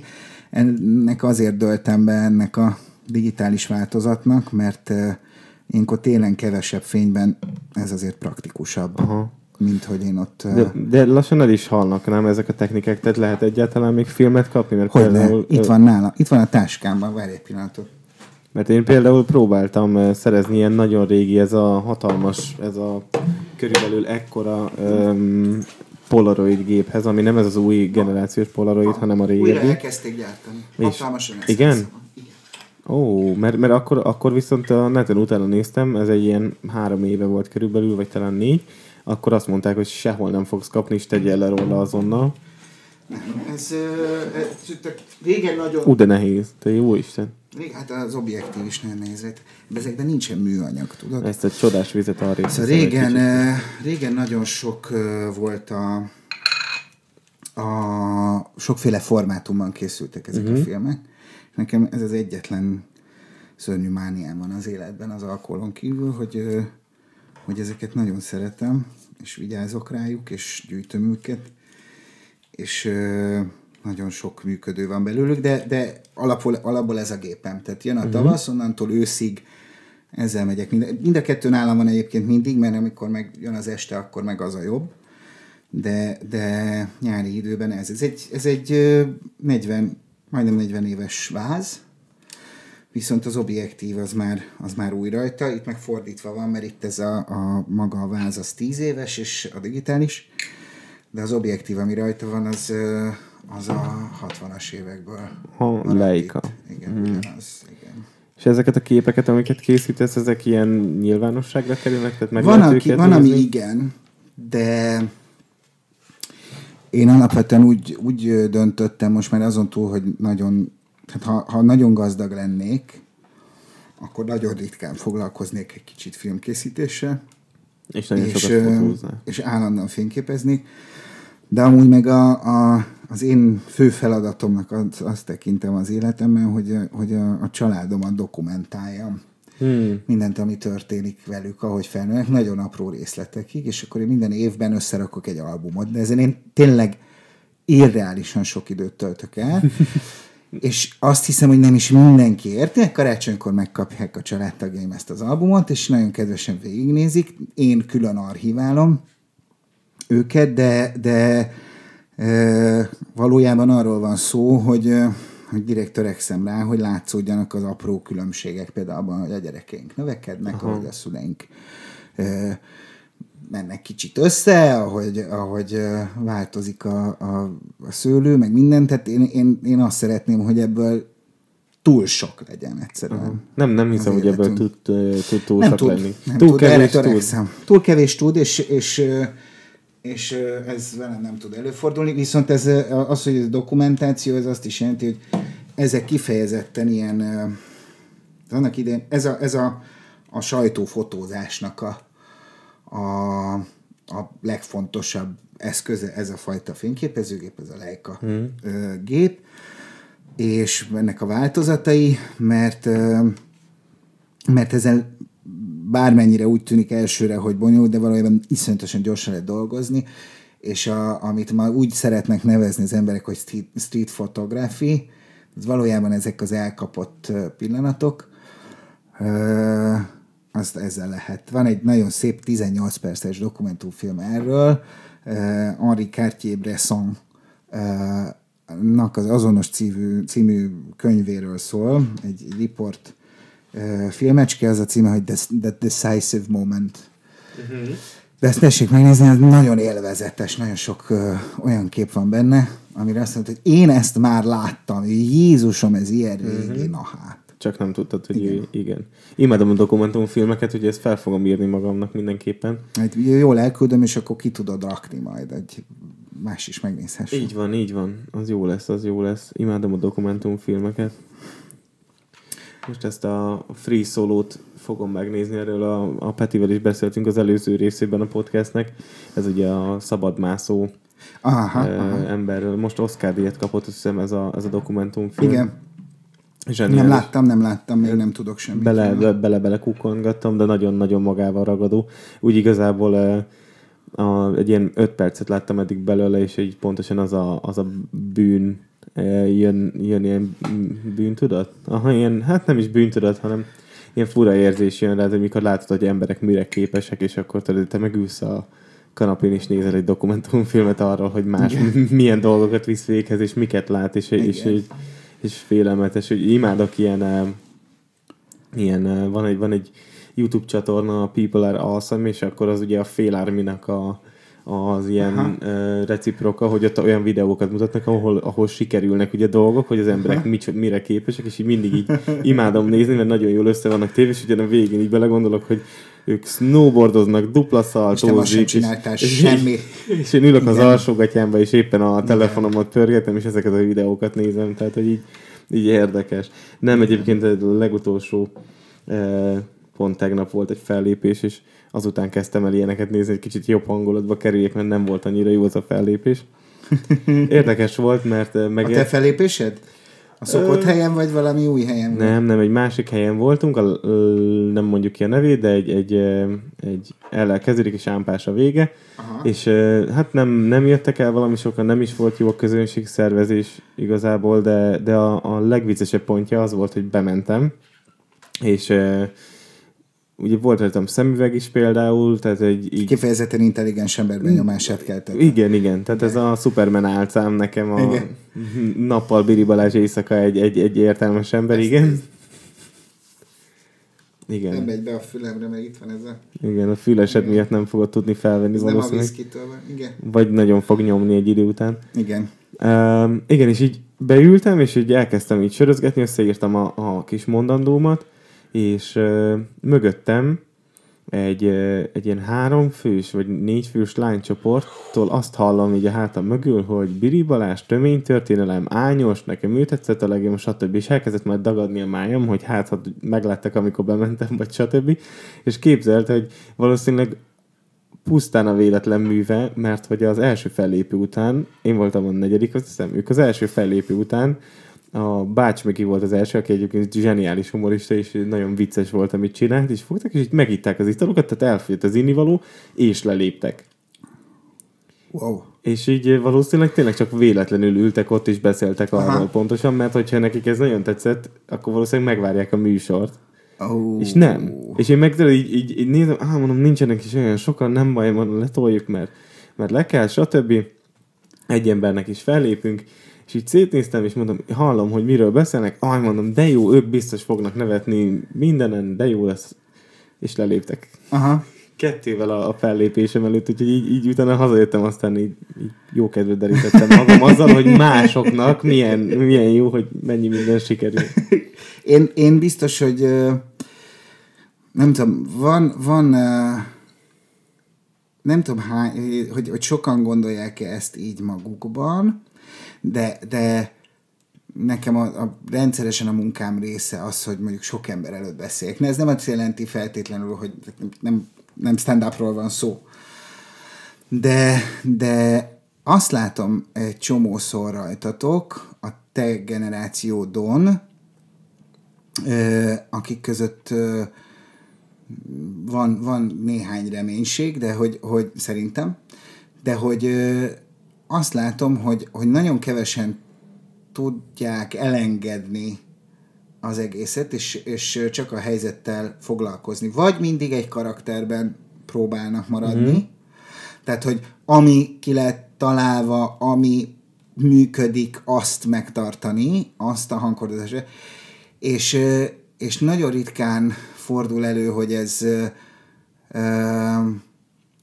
Ennek azért döltem be ennek a digitális változatnak, mert eh, ilyenkor télen kevesebb fényben ez azért praktikusabb, Aha. Mint hogy én ott... De, de lassan el is halnak, nem ezek a technikák, tehát lehet egyáltalán még filmet kapni, mert hogy ne? például, Itt van nála. Itt van a táskámban. Várj egy pillanatot. Mert én például próbáltam szerezni ilyen nagyon régi, ez a hatalmas, ez a körülbelül ekkora um, Polaroid géphez, ami nem ez az új generációs Polaroid, hanem a Újra régebbi. elkezdték gyártani. És- Hatalmasan Igen. Ó, mert, mert akkor, akkor viszont a neten utána néztem, ez egy ilyen három éve volt körülbelül, vagy talán négy, akkor azt mondták, hogy sehol nem fogsz kapni, és tegyél le róla azonnal. Nem, ez, ez, ez régen nagyon... Ú, de nehéz, te jó Isten. Rég, hát az objektív is nagyon nehéz. lett. De ezekben nincsen műanyag, tudod? Ezt a csodás vizet arrébb. Szóval régen, régen nagyon sok volt a, a sokféle formátumban készültek ezek uh-huh. a filmek. Nekem ez az egyetlen szörnyű mániám van az életben az alkoholon kívül, hogy, hogy ezeket nagyon szeretem, és vigyázok rájuk, és gyűjtöm őket, és nagyon sok működő van belőlük, de, de alapul, alapból ez a gépem. Tehát jön a tavasz, onnantól őszig ezzel megyek. Mind, mind a kettő nálam van egyébként mindig, mert amikor meg jön az este, akkor meg az a jobb. De, de nyári időben ez. Ez egy, ez egy ö, 40, majdnem 40 éves váz, viszont az objektív az már, az már új rajta, itt meg fordítva van, mert itt ez a, a maga a váz az 10 éves, és a digitális, de az objektív, ami rajta van, az, az a 60-as évekből. Maradt Leica. itt. Igen, hmm. ugyanaz, igen. És ezeket a képeket, amiket készítesz, ezek ilyen nyilvánosságra kerülnek? Tehát meg Van, aki, van ami igen, de én alapvetően úgy, úgy döntöttem most már azon túl, hogy nagyon, hát ha, ha nagyon gazdag lennék, akkor nagyon ritkán foglalkoznék egy kicsit filmkészítéssel, És nagyon és, sokat fotóznál. és állandóan fényképeznék, de amúgy meg a, a, az én fő feladatomnak az, azt tekintem az életemben, hogy, hogy a, a családomat dokumentáljam. Hmm. Mindent, ami történik velük, ahogy felnőnek, nagyon apró részletekig, és akkor én minden évben összerakok egy albumot, de ezen én tényleg irreálisan sok időt töltök el, és azt hiszem, hogy nem is mindenki érti, karácsonykor megkapják a családtagjaim ezt az albumot, és nagyon kedvesen végignézik, én külön archiválom őket, de, de e, valójában arról van szó, hogy, hogy direkt törekszem rá, hogy látszódjanak az apró különbségek, például abban, hogy a gyerekeink növekednek, Aha. ahogy a szüleink e, mennek kicsit össze, ahogy, ahogy változik a, a, a szőlő, meg minden, tehát én, én, én azt szeretném, hogy ebből túl sok legyen egyszerűen. Nem, nem hiszem, hogy ebből tud, tud túl nem sok tud, lenni. Nem túl tud, erre kevés tud. Túl kevés tud, és, és, és ez velem nem tud előfordulni, viszont ez, az, hogy ez dokumentáció, ez azt is jelenti, hogy ezek kifejezetten ilyen, annak idején, ez a, ez a, a sajtófotózásnak a, a, a legfontosabb eszköze, ez a fajta fényképezőgép, ez a Leica hmm. gép, és ennek a változatai, mert mert ezzel bármennyire úgy tűnik elsőre, hogy bonyolult, de valójában iszonyatosan gyorsan lehet dolgozni, és a, amit már úgy szeretnek nevezni az emberek, hogy street, street photography, az valójában ezek az elkapott pillanatok, azt ezzel lehet. Van egy nagyon szép 18 perces dokumentumfilm erről, ö, Henri Cartier-Bresson ö, nak az azonos című, című könyvéről szól, egy, riport ö, filmecske, az a címe, hogy The, The Decisive Moment. Uh-huh. De ezt tessék megnézni, ez nagyon élvezetes, nagyon sok ö, olyan kép van benne, amire azt mondta, hogy én ezt már láttam, Jézusom, ez ilyen régi, uh-huh. na hát. Csak nem tudtad, hogy igen. igen. Imádom a dokumentumfilmeket, hogy ezt fel fogom írni magamnak mindenképpen. Hát jól elküldöm, és akkor ki tudod rakni majd, egy más is megnézhesse. Így van, így van. Az jó lesz, az jó lesz. Imádom a dokumentumfilmeket. Most ezt a Free Solo-t fogom megnézni, erről a, a Petivel is beszéltünk az előző részében a podcastnek. Ez ugye a szabadmászó Aha, aha. emberről. Most Oscar díjat kapott, azt hiszem ez a, ez a dokumentumfilm. Igen, Zseniális. nem láttam, nem láttam, még nem tudok semmit. bele, be, bele, bele kukongattam, de nagyon-nagyon magával ragadó. Úgy igazából eh, a, egy ilyen öt percet láttam eddig belőle, és így pontosan az a, az a bűn jön, jön ilyen bűntudat? Aha, ilyen, hát nem is bűntudat, hanem ilyen fura érzés jön rá, hogy mikor látod, hogy emberek mire képesek, és akkor tudod, te megülsz a kanapén és nézel egy dokumentumfilmet arról, hogy más milyen dolgokat visz véghez, és miket lát, és, és, és, és félelmetes, hogy imádok ilyen ilyen, van egy, van egy YouTube csatorna, a People Are Awesome, és akkor az ugye a Fél Arminak a, az ilyen uh, reciproka, hogy ott olyan videókat mutatnak, ahol, ahol sikerülnek ugye dolgok, hogy az emberek mit, mire képesek, és így mindig így imádom nézni, mert nagyon jól össze vannak téve, és ugye a végén így belegondolok, hogy ők snowboardoznak, dupla szaltózik. És, és, semmi. és én ülök az Igen. alsógatyámba, és éppen a telefonomat pörgetem, és ezeket a videókat nézem, tehát hogy így, így érdekes. Nem, egyébként a legutolsó eh, pont tegnap volt egy fellépés, és azután kezdtem el ilyeneket nézni, hogy kicsit jobb hangulatba kerüljek, mert nem volt annyira jó az a fellépés. Érdekes volt, mert A meg... te felépésed? A szokott Ö, helyen, vagy valami új helyen? volt? Nem, nem, egy másik helyen voltunk, a, ö, nem mondjuk ki a nevét, de egy, egy, egy ellel kezdődik, és ámpás a vége, Aha. és ö, hát nem, nem jöttek el valami sokan, nem is volt jó a közönség szervezés igazából, de, de a, a legviccesebb pontja az volt, hogy bementem, és ugye volt rajtam szemüveg is például, tehát egy így... Kifejezetten intelligens ember benyomását keltett. Igen, igen. Tehát ez a Superman álcám nekem a Igen. nappal Biri Balázs éjszaka egy, egy, egy értelmes ember, igen. Nem Igen, megy be a fülemre, mert itt van ez a... igen, a fülesed miatt nem fogod tudni felvenni Ez nem a valószínűleg. van. Igen. Vagy nagyon fog nyomni egy idő után. Igen. Um, igen, és így beültem, és így elkezdtem így sörözgetni, összeírtam a, a kis mondandómat, és uh, mögöttem egy, uh, egy ilyen három fős, vagy négy fős lánycsoporttól azt hallom így a hátam mögül, hogy Biri Balázs, töménytörténelem, ányos, nekem ő tetszett a legjobb, stb. És elkezdett majd dagadni a májam, hogy hát, ha megláttak, amikor bementem, vagy stb. És képzelt, hogy valószínűleg pusztán a véletlen műve, mert hogy az első fellépő után, én voltam a negyedik, azt hiszem, ők az első fellépő után, a Bács Miki volt az első, aki egyébként zseniális humorista, és nagyon vicces volt, amit csinált, és fogtak, és így megitták az italokat, tehát elfogyott az innivaló, és leléptek. Wow. És így valószínűleg tényleg csak véletlenül ültek ott, és beszéltek arról Aha. pontosan, mert hogyha nekik ez nagyon tetszett, akkor valószínűleg megvárják a műsort. Oh. És nem. És én meg így, így, így nézem, ah, mondom, nincsenek is olyan sokan, nem baj, mondom, letoljuk, mert, mert le kell, stb. Egy embernek is fellépünk, és így szétnéztem, és mondom, hallom, hogy miről beszélnek, ah, mondom, de jó, ők biztos fognak nevetni mindenen, de jó lesz. És leléptek. Aha. Kettővel a, a fellépésem előtt, úgyhogy így, így utána hazajöttem, aztán így, így jó kedvet derítettem magam azzal, hogy másoknak milyen, milyen jó, hogy mennyi minden sikerül. Én, én biztos, hogy nem tudom, van, van nem tudom, hány, hogy, hogy sokan gondolják-e ezt így magukban, de, de nekem a, a, rendszeresen a munkám része az, hogy mondjuk sok ember előtt beszéljek. Ne, ez nem azt jelenti feltétlenül, hogy nem, nem stand-upról van szó, de, de azt látom egy csomószor rajtatok, a te generációdon, akik között van, van néhány reménység, de hogy, hogy szerintem, de hogy azt látom, hogy, hogy nagyon kevesen tudják elengedni az egészet, és, és csak a helyzettel foglalkozni. Vagy mindig egy karakterben próbálnak maradni, mm. tehát, hogy ami ki lett találva, ami működik, azt megtartani, azt a hangkordozást. És, és nagyon ritkán fordul elő, hogy ez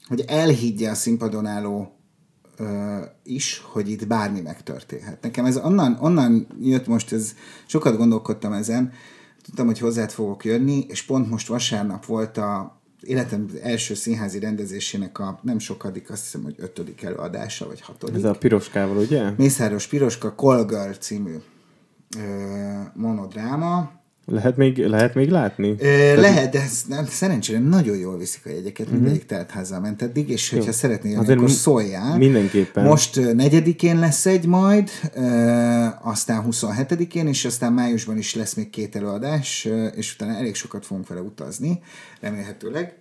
hogy elhiggye a színpadon álló is, hogy itt bármi megtörténhet. Nekem ez onnan, onnan jött most, ez, sokat gondolkodtam ezen, tudtam, hogy hozzád fogok jönni, és pont most vasárnap volt a életem első színházi rendezésének a nem sokadik, azt hiszem, hogy ötödik előadása, vagy hatodik. Ez a piroskával, ugye? Mészáros Piroska Call Girl című ö, monodráma. Lehet még, lehet még látni? Ö, lehet, de nem, szerencsére nagyon jól viszik a jegyeket, Mhm. mindegyik teltházzal ment eddig, és hogyha szeretnél jönni, Azért akkor mi- szóljál. mindenképpen. Most negyedikén lesz egy majd, ö, aztán 27-én, és aztán májusban is lesz még két előadás, ö, és utána elég sokat fogunk vele utazni, remélhetőleg.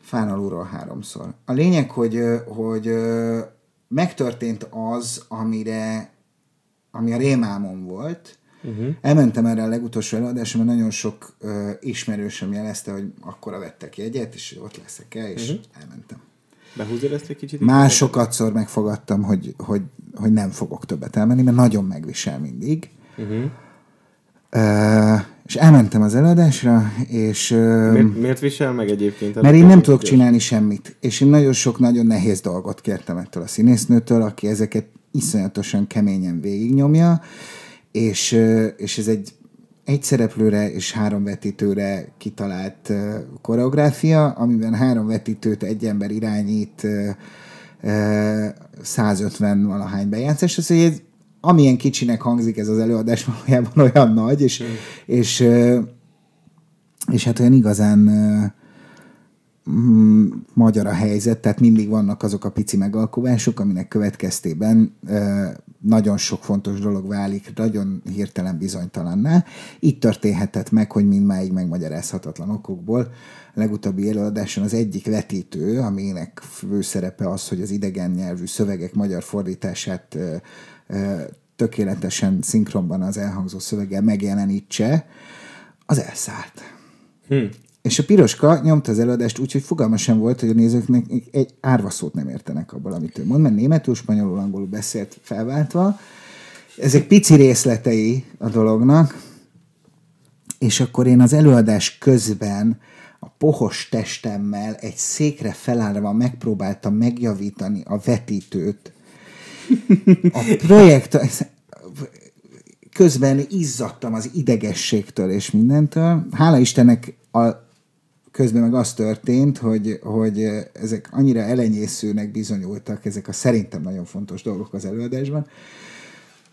Fán alulról háromszor. A lényeg, hogy, hogy ö, megtörtént az, amire, ami a rémálmom volt. Uh-huh. Elmentem erre a legutolsó előadásra, mert nagyon sok ö, ismerősöm jelezte, hogy akkora vettek jegyet, és ott leszek-e, és uh-huh. elmentem. Behúzod ezt egy kicsit? Másokatszor megfogadtam, hogy, hogy, hogy nem fogok többet elmenni, mert nagyon megvisel mindig. Uh-huh. Uh, és elmentem az előadásra, és... Uh, Miért, miért visel meg egyébként? mert én nem tudok csinálni semmit. És én nagyon sok, nagyon nehéz dolgot kértem ettől a színésznőtől, aki ezeket iszonyatosan keményen végignyomja, és, és ez egy egy szereplőre és három vetítőre kitalált koreográfia, amiben három vetítőt egy ember irányít uh, uh, 150 valahány bejátszás. Ez, amilyen kicsinek hangzik ez az előadás, valójában olyan nagy, és, mm. és, és, és hát olyan igazán mm, magyar a helyzet, tehát mindig vannak azok a pici megalkovások, aminek következtében nagyon sok fontos dolog válik nagyon hirtelen bizonytalanná. Itt történhetett meg, hogy mindmáig megmagyarázhatatlan okokból. A legutóbbi előadáson az egyik vetítő, aminek főszerepe az, hogy az idegen nyelvű szövegek magyar fordítását tökéletesen szinkronban az elhangzó szöveggel megjelenítse, az elszállt. Hm. És a piroska nyomta az előadást úgy, hogy fogalma sem volt, hogy a nézőknek egy árva szót nem értenek abból, amit ő mond, mert németül, spanyolul, angolul beszélt felváltva. Ezek pici részletei a dolognak, és akkor én az előadás közben a pohos testemmel egy székre felállva megpróbáltam megjavítani a vetítőt. A projekt közben izzadtam az idegességtől és mindentől. Hála Istennek a közben meg az történt, hogy, hogy ezek annyira elenyészőnek bizonyultak, ezek a szerintem nagyon fontos dolgok az előadásban,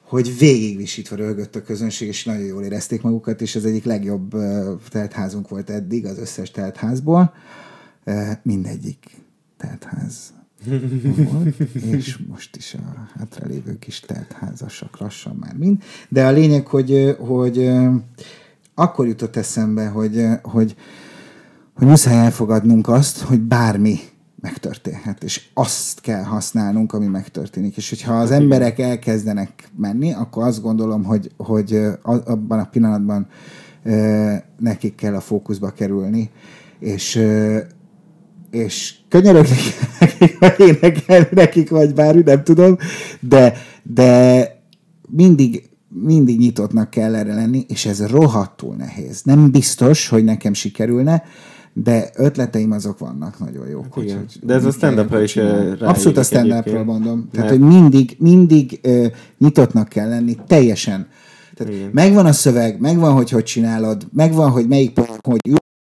hogy végigvisítva röhögött a közönség, és nagyon jól érezték magukat, és az egyik legjobb teltházunk volt eddig az összes teltházból. Mindegyik teltház volt, és most is a hátralévő kis teltházasak lassan már mind. De a lényeg, hogy, hogy akkor jutott eszembe, hogy, hogy hogy muszáj elfogadnunk azt, hogy bármi megtörténhet, és azt kell használnunk, ami megtörténik. És hogyha az emberek elkezdenek menni, akkor azt gondolom, hogy, hogy abban a pillanatban nekik kell a fókuszba kerülni, és és könyörögni nekik, vagy énekelni nekik, vagy bármi, nem tudom, de, de mindig, mindig nyitottnak kell erre lenni, és ez rohadtul nehéz. Nem biztos, hogy nekem sikerülne, de ötleteim azok vannak nagyon jók. Hát igen. Hogy, de ez a stand is Abszolút a stand mondom. Tehát, hogy mindig, mindig uh, nyitottnak kell lenni, teljesen. Tehát igen. megvan a szöveg, megvan, hogy hogy csinálod, megvan, hogy melyik hogy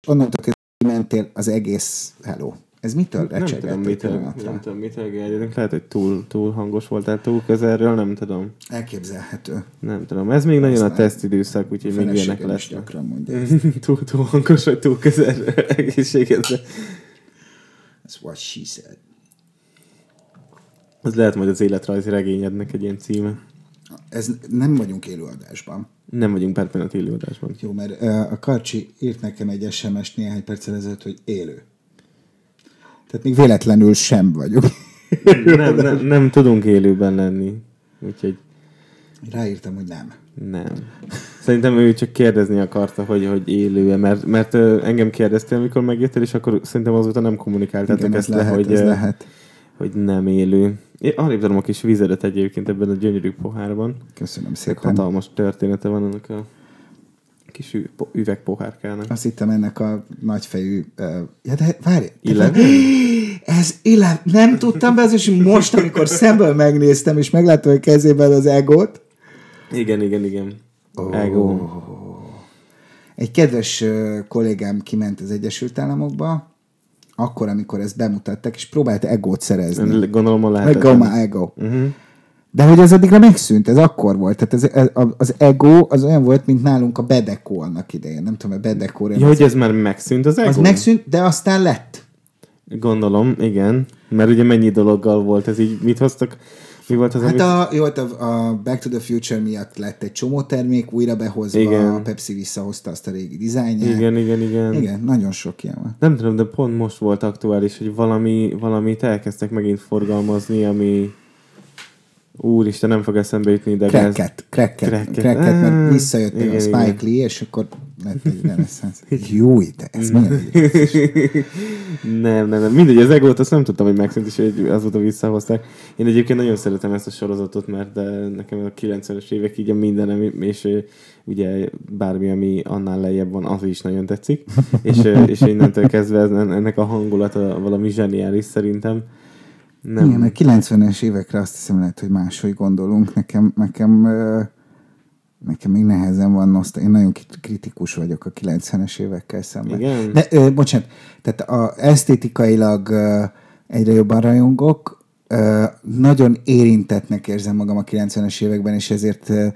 onnantól kezdve mentél az egész hello. Ez mitől nem tudom, mitől, nem tudom, mitől gérjedünk. Lehet, hogy túl, túl hangos voltál túl közelről, nem tudom. Elképzelhető. Nem tudom. Ez még nagyon a tesztidőszak, úgyhogy még ilyenek lesz. gyakran mondja túl, túl hangos, vagy túl közel egészségedre. That's what she said. Ez lehet majd az életrajzi regényednek egy ilyen címe. Ez nem vagyunk élőadásban. Nem vagyunk pár pillanat élőadásban. Jó, mert uh, a Karcsi írt nekem egy SMS-t néhány perccel ezelőtt, hogy élő. Tehát még véletlenül sem vagyok. nem, nem, nem tudunk élőben lenni. Úgyhogy... Ráírtam, hogy nem. Nem. Szerintem ő csak kérdezni akarta, hogy, hogy élő-e, mert, mert engem kérdeztél, amikor megjöttél, és akkor szerintem azóta nem kommunikáltatok ezt lehet, le, hogy, ez lehet. hogy nem élő. Én arrébb a kis vizedet egyébként ebben a gyönyörű pohárban. Köszönöm szépen. Hatalmas története van ennek a kis üvegpohárkának. Azt hittem ennek a nagyfejű... Uh, ja, de várj! Ez illet, nem tudtam be, és most, amikor szemből megnéztem, és megláttam a kezében az egót. Igen, igen, igen. Oh. Ego. Egy kedves kollégám kiment az Egyesült Államokba, akkor, amikor ezt bemutatták, és próbált egót szerezni. Gondolom, a lehetett. Ego, ego. Uh-huh. De hogy ez addigra megszűnt, ez akkor volt. Tehát ez, az ego az olyan volt, mint nálunk a bedekó annak idején. Nem tudom, a bedekó. Ja, hogy ez már megszűnt az ego? Az megszűnt, de aztán lett. Gondolom, igen. Mert ugye mennyi dologgal volt ez így, mit hoztak? Mi volt az, hát a, jó, a, a Back to the Future miatt lett egy csomó termék újra behozva, igen. a Pepsi visszahozta azt a régi dizájnját. Igen, igen, igen. Igen, nagyon sok ilyen van. Nem tudom, de pont most volt aktuális, hogy valami, valamit elkezdtek megint forgalmazni, ami Úristen, nem fog eszembe jutni, de Cracket. Cracket, Cracket, Cracket mert ah, visszajött igen, a Spike igen. Lee, és akkor lett egy reneszánsz. Jó, de ez milyen Nem, nem, nem. Mindegy, az egót azt nem tudtam, hogy megszűnt, és azóta visszahozták. Én egyébként nagyon szeretem ezt a sorozatot, mert nekem a 90-es évek így a mindenem, és ugye bármi, ami annál lejjebb van, az is nagyon tetszik. és, és innentől kezdve ennek a hangulata valami zseniális szerintem. Nem. Igen, a 90-es évekre azt hiszem lehet, hogy máshogy gondolunk. Nekem, nekem nekem még nehezen van noszta. Én nagyon kritikus vagyok a 90-es évekkel szemben. Igen? De, ö, bocsánat, tehát a, esztétikailag ö, egyre jobban rajongok, ö, nagyon érintetnek érzem magam a 90-es években, és ezért ö,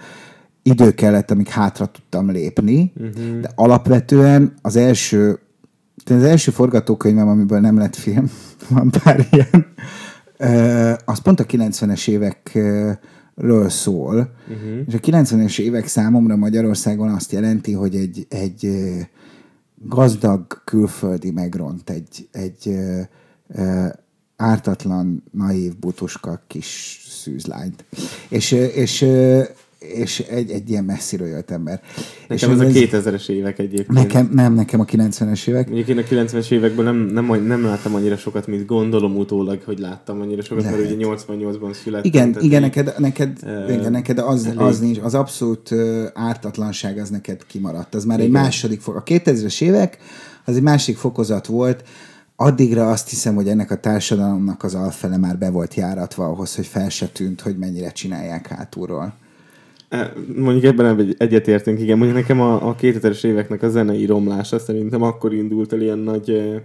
idő kellett, amíg hátra tudtam lépni, uh-huh. de alapvetően az első az első forgatókönyvem, amiből nem lett film, van pár ilyen, az pont a 90-es évekről szól, uh-huh. és a 90-es évek számomra Magyarországon azt jelenti, hogy egy, egy gazdag külföldi megront egy, egy ártatlan, naív, butuska kis szűzlányt. És, és és egy, egy ilyen messziről jött ember. Nekem és ez, ez a 2000-es évek egyébként. Nekem, nem, nekem a 90-es évek. Mondjuk én a 90-es években nem, nem, nem láttam annyira sokat, mint gondolom utólag, hogy láttam annyira sokat, Lehet. mert ugye 88-ban születtem. Igen, igen, neked, neked, uh, igen, neked az, elég. az nincs, az abszolút ártatlanság az neked kimaradt. Az már igen. egy második fok. A 2000-es évek az egy másik fokozat volt, addigra azt hiszem, hogy ennek a társadalomnak az alfele már be volt járatva ahhoz, hogy fel se tűnt, hogy mennyire csinálják hátulról. Mondjuk ebben egy, egyetértünk, igen. Mondjuk nekem a, a 2000-es éveknek a zenei romlása szerintem akkor indult el ilyen nagy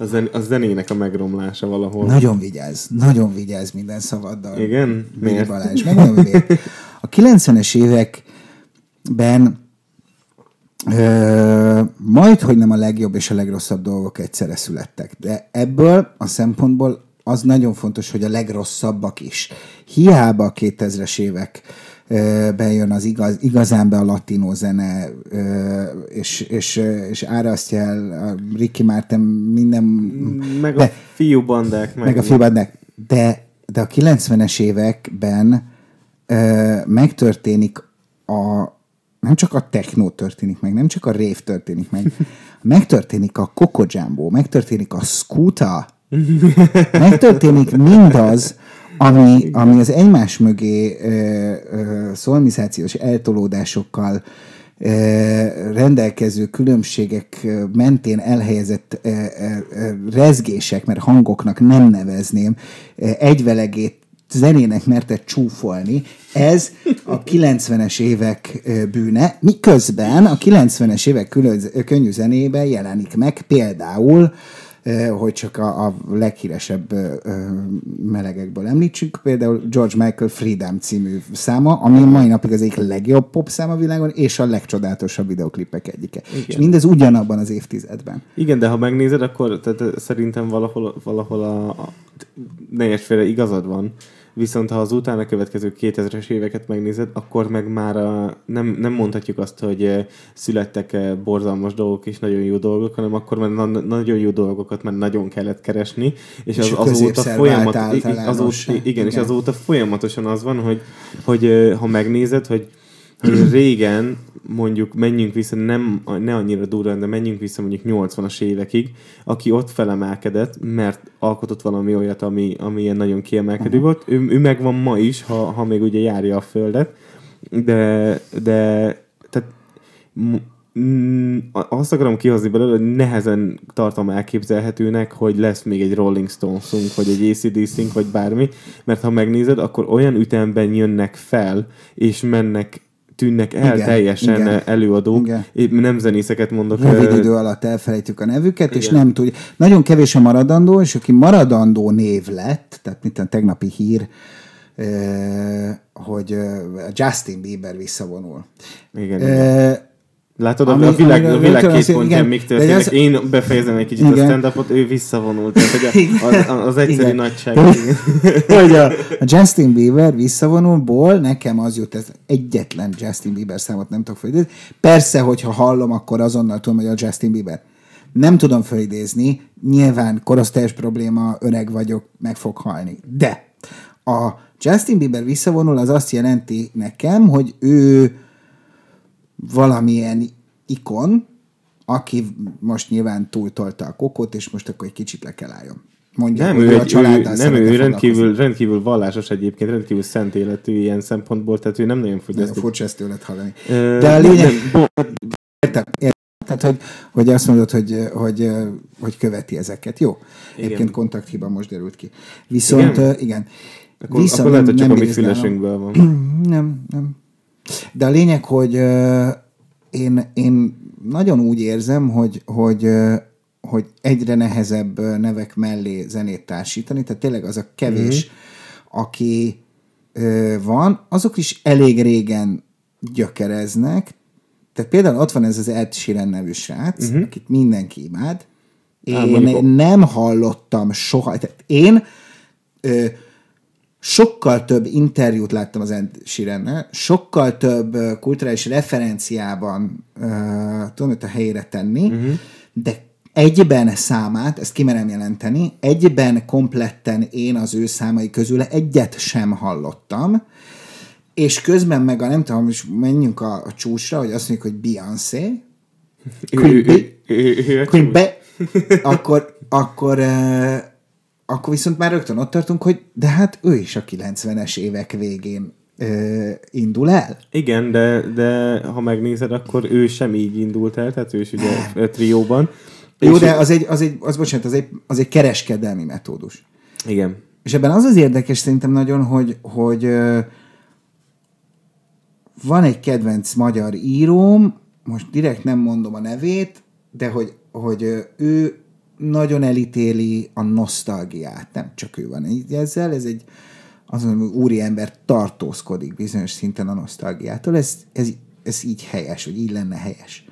a, zen, a zenének a megromlása valahol. Nagyon vigyáz, nagyon vigyáz minden szavaddal. Igen? Miért? Balázs. Megmondom, miért. A 90-es években ö, majd, hogy nem a legjobb és a legrosszabb dolgok egyszerre születtek. De ebből a szempontból az nagyon fontos, hogy a legrosszabbak is. Hiába a 2000-es évek bejön az igaz, igazán be a latino zene, és, és, és árasztja el a Ricky Martin minden... Meg de, a fiúbandák. Meg, meg a fiúbandák. De, de a 90-es években megtörténik a nem csak a techno történik meg, nem csak a rév történik meg, megtörténik a Coco Jumbo, megtörténik a Scooter, megtörténik mindaz, ami, ami az egymás mögé szolmizációs eltolódásokkal ö, rendelkező különbségek mentén elhelyezett ö, ö, rezgések, mert hangoknak nem nevezném, egyvelegét zenének mertett csúfolni, ez a 90-es évek bűne, miközben a 90-es évek könnyű zenében jelenik meg például hogy csak a, a leghíresebb melegekből említsük, például George Michael Freedom című száma, ami mai napig az egyik legjobb pop szám a világon, és a legcsodálatosabb videoklipek egyike. Igen. És mindez ugyanabban az évtizedben. Igen, de ha megnézed, akkor tehát szerintem valahol, valahol a, a ne igazad van, Viszont ha az utána következő 2000-es éveket megnézed, akkor meg már a, nem, nem mondhatjuk azt, hogy születtek borzalmas dolgok és nagyon jó dolgok, hanem akkor már na- nagyon jó dolgokat már nagyon kellett keresni, és, és az, azóta folyamat, azóta, igen, igen, és azóta folyamatosan az van, hogy, hogy ha megnézed, hogy hogy régen mondjuk menjünk vissza, nem, ne annyira durván, de menjünk vissza mondjuk 80-as évekig, aki ott felemelkedett, mert alkotott valami olyat, ami, ami ilyen nagyon kiemelkedő uh-huh. volt. Ő, ő megvan ma is, ha, ha még ugye járja a földet, de, de tehát azt akarom kihozni belőle, hogy nehezen tartom elképzelhetőnek, hogy lesz még egy Rolling Stones-unk, vagy egy ACDC-ünk, vagy bármi, mert ha megnézed, akkor olyan ütemben jönnek fel, és mennek tűnnek el igen, teljesen igen, előadók. Igen. Én nem zenészeket mondok. Rövid idő alatt elfelejtjük a nevüket, igen. és nem tudja. Nagyon kevés a maradandó, és aki maradandó név lett, tehát mint a tegnapi hír, hogy Justin Bieber visszavonul. Igen, igen. Látod, ami, a világ, a világ két pontján még történik. Az... Én befejezem egy kicsit igen. a stand-upot, ő visszavonult. Tehát, hogy a, az, az egyszerű igen. nagyság. hogy a, a Justin Bieber visszavonulból nekem az jut, ez egyetlen Justin Bieber számot nem tudok felidézni. Persze, hogyha hallom, akkor azonnal tudom, hogy a Justin Bieber. Nem tudom felidézni, nyilván korosztályos probléma, öreg vagyok, meg fog halni. De a Justin Bieber visszavonul, az azt jelenti nekem, hogy ő valamilyen ikon, aki most nyilván túltolta a kokot, és most akkor egy kicsit le kell álljon. Mondja, nem, ő, a ő, nem, ő rendkívül, rendkívül vallásos egyébként, rendkívül szent életű ilyen szempontból, tehát ő nem nagyon fogyasztik. Nagyon furcsa ezt tőled hallani. De a lényeg... Értem, értem. Tehát, hogy, hogy azt mondod, hogy, hogy, hogy követi ezeket. Jó. Igen. Egyébként kontakthiba most derült ki. Viszont, igen. igen. Akkor, Viszont akkor lehet, hogy csak a mi fülesünkből van. Nem, nem. De a lényeg, hogy én, én nagyon úgy érzem, hogy, hogy, hogy egyre nehezebb nevek mellé zenét társítani, tehát tényleg az a kevés, mm-hmm. aki van, azok is elég régen gyökereznek. Tehát például ott van ez az Ed Sheeran nevű srác, mm-hmm. akit mindenki imád. Én Á, mondjuk- nem hallottam soha. Tehát én ö, sokkal több interjút láttam az Ed Sheerannel, sokkal több kulturális referenciában ö, tudom a helyére tenni, uh-huh. de egyben számát, ezt kimerem jelenteni, egyben kompletten én az ő számai közül egyet sem hallottam, és közben meg a nem tudom, most menjünk a, a csúcsra, hogy azt mondjuk, hogy Beyoncé, Queen ő- Queen Be, akkor, akkor, uh, akkor viszont már rögtön ott tartunk, hogy de hát ő is a 90-es évek végén uh, indul el. Igen, de, de ha megnézed, akkor ő sem így indult el, tehát ő is ugye trióban. Jó, de az egy, az egy, az, bocsánat, az egy, az egy kereskedelmi metódus. Igen. És ebben az az érdekes szerintem nagyon, hogy, hogy ö, van egy kedvenc magyar íróm, most direkt nem mondom a nevét, de hogy, hogy ö, ő nagyon elítéli a nosztalgiát. Nem csak ő van így ezzel, ez egy hogy úri ember tartózkodik bizonyos szinten a nosztalgiától. Ez, ez, ez így helyes, vagy így lenne helyes.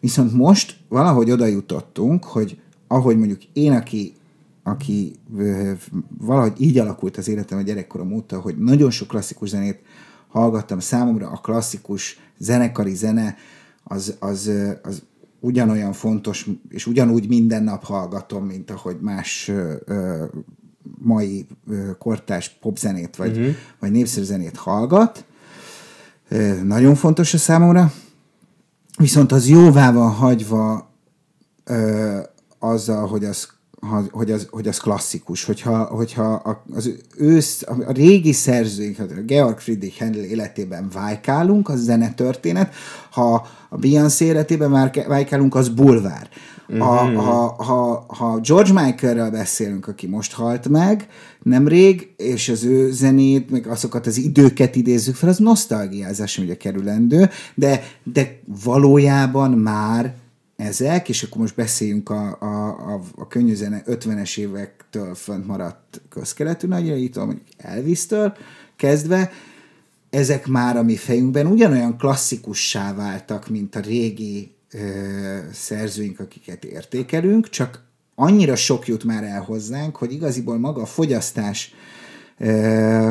Viszont most valahogy oda jutottunk, hogy ahogy mondjuk én, aki, aki valahogy így alakult az életem a gyerekkorom óta, hogy nagyon sok klasszikus zenét hallgattam, számomra a klasszikus zenekari zene az, az, az ugyanolyan fontos, és ugyanúgy minden nap hallgatom, mint ahogy más ö, ö, mai ö, kortás popzenét, vagy, uh-huh. vagy népszerű zenét hallgat. Ö, Nagyon fontos a számomra. Viszont az jóvá van hagyva ö, azzal, hogy az, hogy, az, hogy az klasszikus. Hogyha, hogyha az ősz, a régi szerzőink, a Georg Friedrich Händel életében vájkálunk, az zenetörténet, ha a Beyoncé életében vájkálunk, az bulvár. A, ha, ha, ha George Michaelről beszélünk, aki most halt meg, nemrég, és az ő zenét, meg azokat az időket idézzük fel, az nosztalgiázás ugye kerülendő, de, de valójában már ezek, és akkor most beszéljünk a, a, a, a könnyű zene 50-es évektől fönt maradt közkeletű nagyjaitól, mondjuk Elvis-től kezdve, ezek már a mi fejünkben ugyanolyan klasszikussá váltak, mint a régi ö, szerzőink, akiket értékelünk, csak annyira sok jut már el hozzánk, hogy igaziból maga a fogyasztás ö,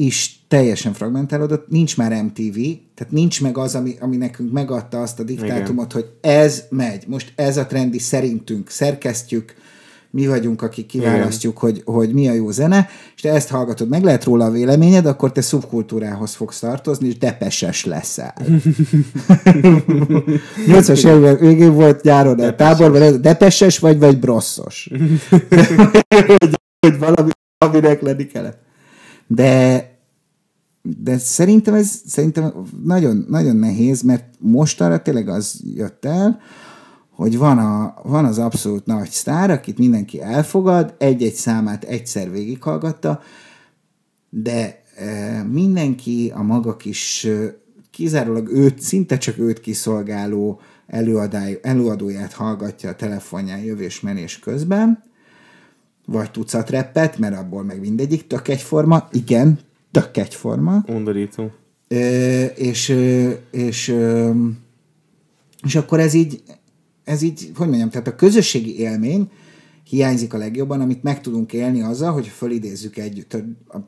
is teljesen fragmentálódott, nincs már MTV, tehát nincs meg az, ami, ami nekünk megadta azt a diktátumot, hogy ez megy, most ez a trendi szerintünk, szerkesztjük, mi vagyunk, akik kiválasztjuk, hogy, hogy mi a jó zene, és te ezt hallgatod, meg lehet róla a véleményed, akkor te szubkultúrához fogsz tartozni, és depeses leszel. 80-as évek végén volt nyáron a táborban, depeses vagy, vagy brosszos. hogy, hogy valami, aminek lenni kellett. De de szerintem ez szerintem nagyon, nagyon nehéz, mert mostanra tényleg az jött el, hogy van, a, van az abszolút nagy sztár, akit mindenki elfogad, egy-egy számát egyszer végighallgatta, de e, mindenki a maga kis, e, kizárólag őt, szinte csak őt kiszolgáló előadály, előadóját hallgatja a telefonján jövés-menés közben, vagy tucat reppet, mert abból meg mindegyik tök egyforma, igen, tök egyforma, Undorító. Ö, és, és, és akkor ez így, ez így, hogy mondjam, tehát a közösségi élmény hiányzik a legjobban, amit meg tudunk élni azzal, hogy fölidézzük együtt.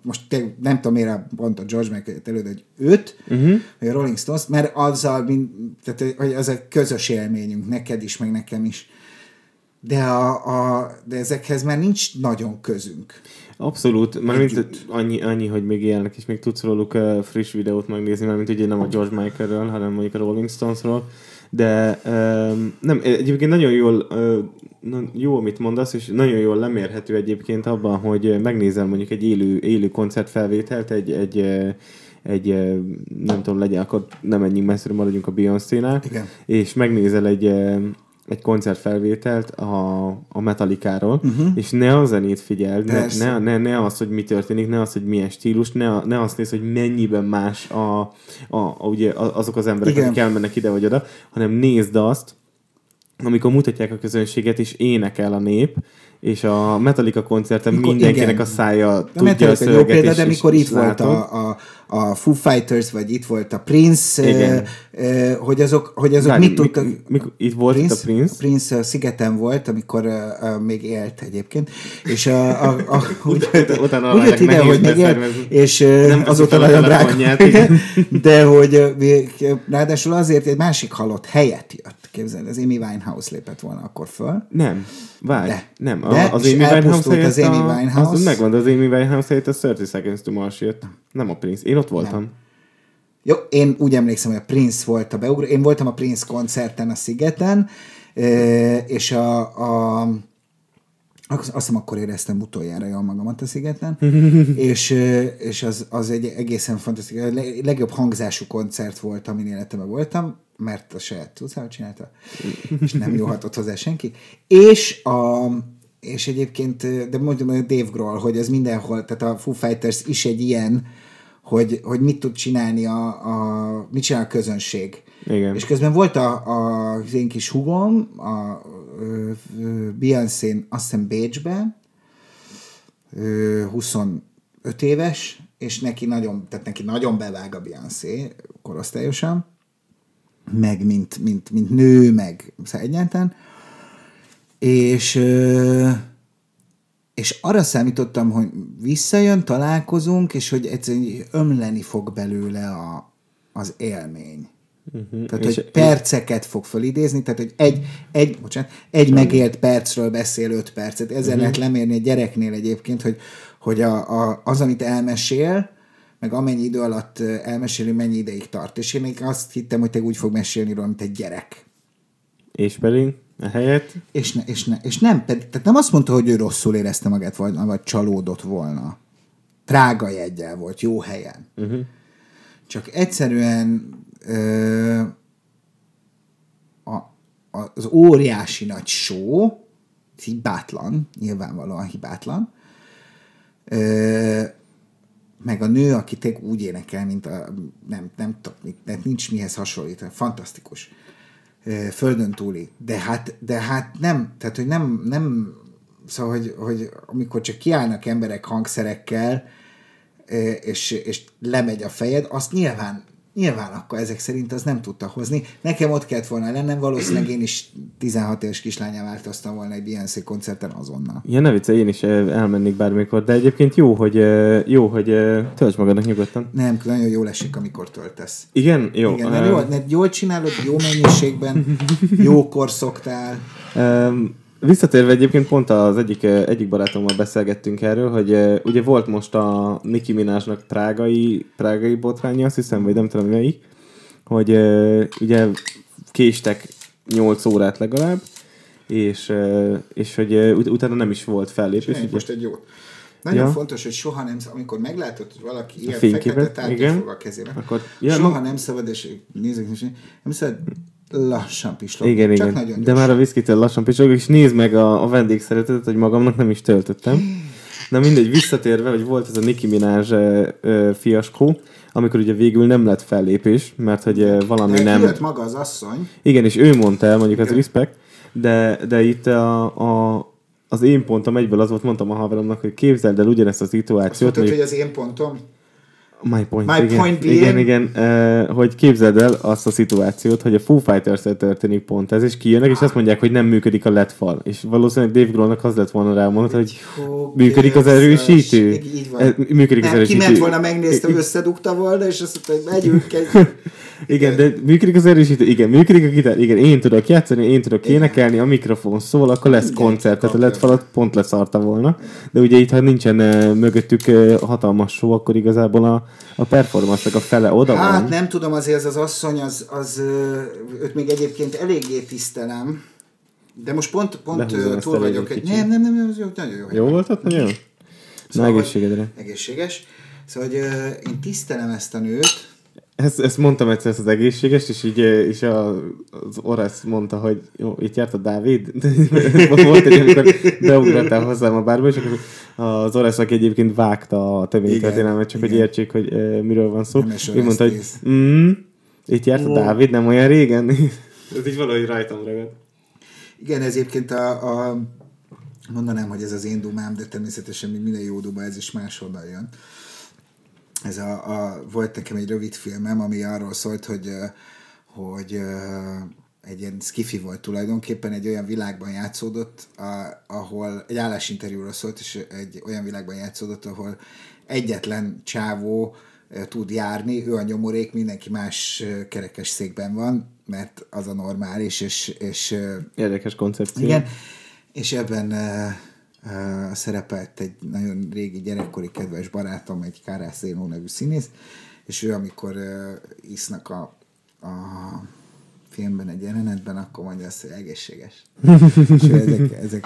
Most te, nem tudom, miért pont a George Michael előtt, hogy őt, uh-huh. vagy a Rolling Stones, mert azzal, mint, tehát, hogy az a közös élményünk, neked is, meg nekem is. De, a, a, de ezekhez már nincs nagyon közünk. Abszolút, mármint annyi, annyi, hogy még élnek, és még tudsz róluk uh, friss videót megnézni, mert mint ugye nem a George Michaelről, hanem mondjuk a Rolling Stonesról. De um, nem, egyébként nagyon jól, uh, jó, amit mondasz, és nagyon jól lemérhető egyébként abban, hogy megnézel mondjuk egy élő, élő koncertfelvételt, egy, egy, uh, egy, nem tudom, legyen, akkor nem menjünk messzire, maradjunk a Beyoncé-nál, és megnézel egy, egy koncertfelvételt a, a Metallikáról, uh-huh. és ne a zenét figyeld, ne, ne, ne, ne az, hogy mi történik, ne az, hogy milyen stílus, ne, ne azt néz, hogy mennyiben más a, a, a, ugye azok az emberek, Igen. akik elmennek ide vagy oda, hanem nézd azt, amikor mutatják a közönséget, és énekel a nép, és a Metallica koncerten mikor, mindenkinek igen. a szája a tudja a szöveget, jó példa, de mikor itt volt a, a, a Foo Fighters, vagy itt volt a Prince, Igen. Uh, hogy azok, hogy azok Várj, mit tudtak... Mik, mik, itt volt Prince, a Prince? Prince a szigeten volt, amikor uh, uh, még élt egyébként, és a, a, a, úgy, utána úgy jött ide, hogy még élt, és uh, azóta nagyon drága. De hogy uh, ráadásul azért egy másik halott helyet jött. Képzeld, az Amy Winehouse lépett volna akkor föl. Nem, várj, de, nem. De, az Amy Winehouse helyett az Amy Winehouse. Az megvan, az Amy Winehouse helyett a 30 Seconds to Mars jött. Nem a Prince. Én ott voltam. Nem. Jó, én úgy emlékszem, hogy a Prince volt a beugró. Én voltam a Prince koncerten a Szigeten, és a, a azt hiszem akkor éreztem utoljára jól magamat a szigeten, és, és az, az egy egészen fantasztikus, a legjobb hangzású koncert volt, amin életemben voltam, mert a saját tudszával csinálta, és nem jóhatott hozzá senki. És a, és egyébként, de mondjam, hogy Dave Grohl, hogy ez mindenhol, tehát a Foo Fighters is egy ilyen, hogy, hogy mit tud csinálni a, a mit csinál a közönség. Igen. És közben volt a, a, az én kis hugom, a Beyoncé-n, azt hiszem Bécsben, 25 éves, és neki nagyon, tehát neki nagyon bevág a Beyoncé korosztályosan, meg mint, mint, mint nő, meg szóval egyáltalán, és és arra számítottam, hogy visszajön, találkozunk, és hogy egyszerűen ömleni fog belőle a, az élmény. Uh-huh. Tehát, és hogy perceket fog fölidézni, tehát, hogy egy, egy, bocsánat, egy megélt percről beszél öt percet. Ezzel uh-huh. lehet lemérni egy gyereknél egyébként, hogy, hogy a, a, az, amit elmesél, meg amennyi idő alatt elmeséli, mennyi ideig tart. És én azt hittem, hogy te úgy fog mesélni róla, mint egy gyerek. És pedig? A helyet? És, ne, és, ne, és nem, pedig, tehát nem azt mondta, hogy ő rosszul érezte magát, vagy, vagy csalódott volna. Trága jegyel volt, jó helyen. Uh-huh. Csak egyszerűen ö, a, a, az óriási nagy show, hibátlan, nyilvánvalóan hibátlan, ö, meg a nő, aki tényleg úgy énekel, mint a, nem, nem tudom, nincs mihez hasonlítani, fantasztikus földön túli. De hát, de hát nem, tehát hogy nem, nem szóval, hogy, hogy amikor csak kiállnak emberek hangszerekkel, és, és lemegy a fejed, azt nyilván Nyilván akkor ezek szerint az nem tudta hozni. Nekem ott kellett volna lennem, valószínűleg én is 16 éves kislányá változtam volna egy Beyoncé koncerten azonnal. Ja, ne vicce, én is elmennék bármikor, de egyébként jó, hogy, jó, hogy tölts magadnak nyugodtan. Nem, nagyon jól esik, amikor töltesz. Igen? Jó. Igen, uh... jól, jól csinálod, jó mennyiségben, jókor szoktál. Um, Visszatérve egyébként pont az egyik, egyik barátommal beszélgettünk erről, hogy ugye volt most a Nicki Minajnak prágai, prágai botránya, azt hiszem, vagy nem tudom melyik, hogy ugye késtek 8 órát legalább, és, és hogy utána nem is volt fellépés. Ugye... most egy jó. Nagyon ja. fontos, hogy soha nem, amikor meglátod, hogy valaki ilyen fekete tárgyat fog a kezébe, akkor, ja, soha nem szabad, és nézzük, nem szabad lassan pislog. Igen, Csak igen. Nagyon De már a viszkitől lassan pislog, és nézd meg a, a vendégszeretetet, hogy magamnak nem is töltöttem. Na mindegy, visszatérve, hogy volt ez a Nicki Minaj uh, uh, fiaskó, amikor ugye végül nem lett fellépés, mert hogy uh, valami de nem... maga az asszony. Igen, és ő mondta el, mondjuk az respect, de, de itt a, a, az én pontom egyből az volt, mondtam a haveromnak, hogy képzeld el ugyanezt a szituációt. Azt mondtad, hogy az én pontom? My point. My igen, point being... Igen, igen, uh, hogy képzeld el azt a szituációt, hogy a Foo fighters történik pont ez, és kijönnek, és azt mondják, hogy nem működik a LED fal. És valószínűleg Dave Grohlnak az lett volna rámondani, hogy Jó, működik az erősítő. Így van. Működik nem, az erősítő. Kiment volna, megnézte, összedugta volna, és azt mondta, hogy megyünk. igen, de működik az erősítő, igen, működik a gitár, igen, én tudok játszani, én tudok igen. énekelni, a mikrofon szól, akkor lesz igen, koncert, tehát a LED falat pont leszarta volna. De ugye itt, ha nincsen mögöttük hatalmas show, akkor igazából a, a performance a fele oda hát, van. Hát nem tudom, azért ez az asszony, az, az őt még egyébként eléggé tisztelem, de most pont, pont túl vagyok. Egy, nem, nem, nem, nem, jó, nagyon jó. Jó volt ott? Nagyon jó. Szóval, Na, egészségedre. Egészséges. Szóval, hogy én tisztelem ezt a nőt. Ezt, ezt mondtam egyszer, ezt az egészséges, és így és a, az Orasz mondta, hogy jó, itt járt a Dávid. Volt egy, amikor beugrattál hozzám a bárba, és akkor az Orasz, aki egyébként vágta a történelmet, csak igen. hogy értsék, hogy uh, miről van szó. Ő mondta, hogy mm, itt járt a Dávid, nem olyan régen. ez így valahogy rajtam ragad. Igen, ez egyébként a, a mondanám, hogy ez az én dumám, de természetesen még minden jó duma, ez is máshonnan jön. Ez a, a, volt nekem egy rövid filmem, ami arról szólt, hogy, hogy egy ilyen skifi volt tulajdonképpen, egy olyan világban játszódott, ahol egy állásinterjúról szólt, és egy olyan világban játszódott, ahol egyetlen csávó tud járni, ő a nyomorék, mindenki más kerekes székben van, mert az a normális, és... és Érdekes koncepció. Igen, és ebben uh, szerepelt egy nagyon régi gyerekkori kedves barátom, egy Kárász Zénó nevű színész, és ő amikor uh, isznak a, a filmben egy jelenetben, akkor mondja azt, hogy egészséges. és ezek, ezek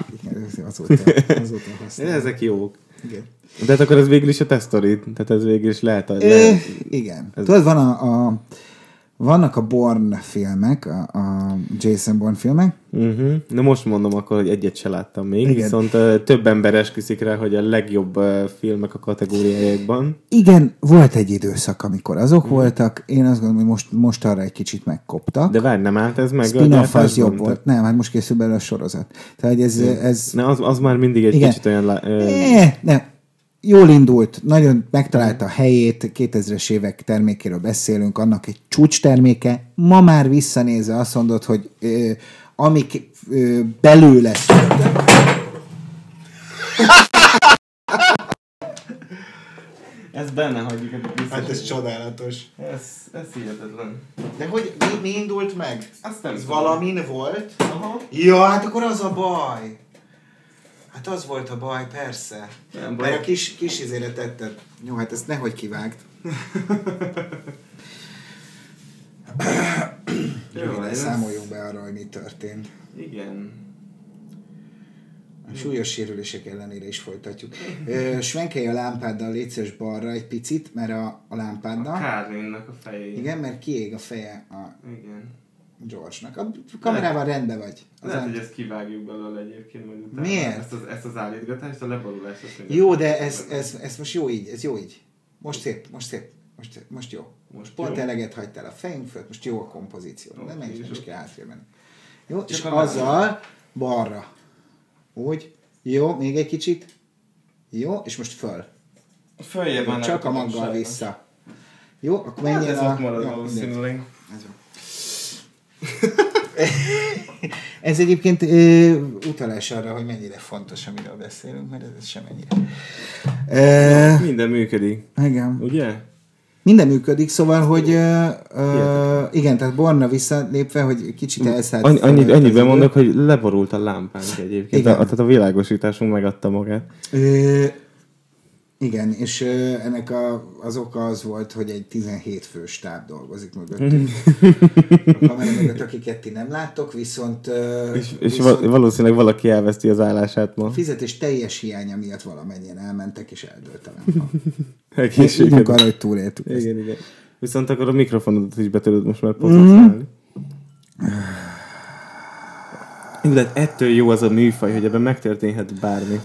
azóta, azóta használják. Ezek jók. Igen. De hát akkor ez végül is a tesztorid, tehát ez végül is lehet, hogy... Lehet, igen. Ez... Tudod, van a, a vannak a Born filmek, a, a Jason Bourne filmek. Uh-huh. De most mondom akkor, hogy egyet se láttam még, Igen. viszont uh, több ember esküszik rá, hogy a legjobb uh, filmek a kategóriájában. Igen, volt egy időszak, amikor azok uh-huh. voltak. Én azt gondolom, hogy most, most arra egy kicsit megkoptak. De várj, nem állt ez meg? Spin-off az jobb volt. Nem, hát most készül belőle a sorozat. Tehát ez... ez... Ne, az, az már mindig egy Igen. kicsit olyan... Uh... Eh, nem, jól indult, nagyon megtalálta a helyét, 2000-es évek termékéről beszélünk, annak egy csúcs terméke. Ma már visszanézve azt mondod, hogy ö, amik ö, belőle Ez benne hagyjuk. Hát ez csodálatos. Ez, ez hihetetlen. De hogy mi, mi indult meg? Azt nem ez valamin volt? Aha. Ja, hát akkor az a baj. Hát az volt a baj, persze. Nem baj. Mert a kis, kis izére tetted. Jó, hát ezt nehogy kivágt. Jó, számoljunk be arra, hogy mi történt. Igen. A súlyos sérülések ellenére is folytatjuk. Svenkelj a lámpáddal létszes balra egy picit, mert a, a lámpáddal... A Kárlinnak a feje. Igen, mert kiég a feje a... Igen George-nak. A kamerával rendben vagy. Az Lehet, hogy ezt kivágjuk belőle egyébként majd utána. Miért? Ezt az, ezt az állítgatást, a leborulást. Jó, de ez, ez, ez, most jó így, ez jó így. Most szép, most szép. Most, most jó. Most Pont jó. eleget hagytál a fejünk fölött, most jó a kompozíció. Okay, nem menj, most kell hátrébb menni. Jó, Csak és azzal balra. Úgy. Jó, még egy kicsit. Jó, és most föl. Följebb van. Csak a maggal vissza. Jó, akkor menjél hát ez a... marad valószínűleg. Ez van. ez egyébként ö, utalás arra, hogy mennyire fontos, amiről beszélünk, mert ez sem ennyire. E, Minden működik. Igen. Ugye? Minden működik, szóval, hogy uh, uh, igen, tehát Borna visszalépve, hogy kicsit elszállt. Annyi, annyi, annyiben mondok, hogy leborult a lámpánk egyébként. Igen. A, tehát a világosításunk megadta magát. Ö, igen, és ennek a, az oka az volt, hogy egy 17 fő stáb dolgozik mögöttünk. a kamera mögött, akiket ti nem láttok, viszont... És, és viszont valószínűleg valaki elveszti az állását ma. Fizetés teljes hiánya miatt valamennyien elmentek, és eldőlt a lámpa. arra, hogy túléltük igen, ezt. Igen. Viszont akkor a mikrofonodat is be tudod most már potenciálni. Mm. De ettől jó az a műfaj, hogy ebben megtörténhet bármi.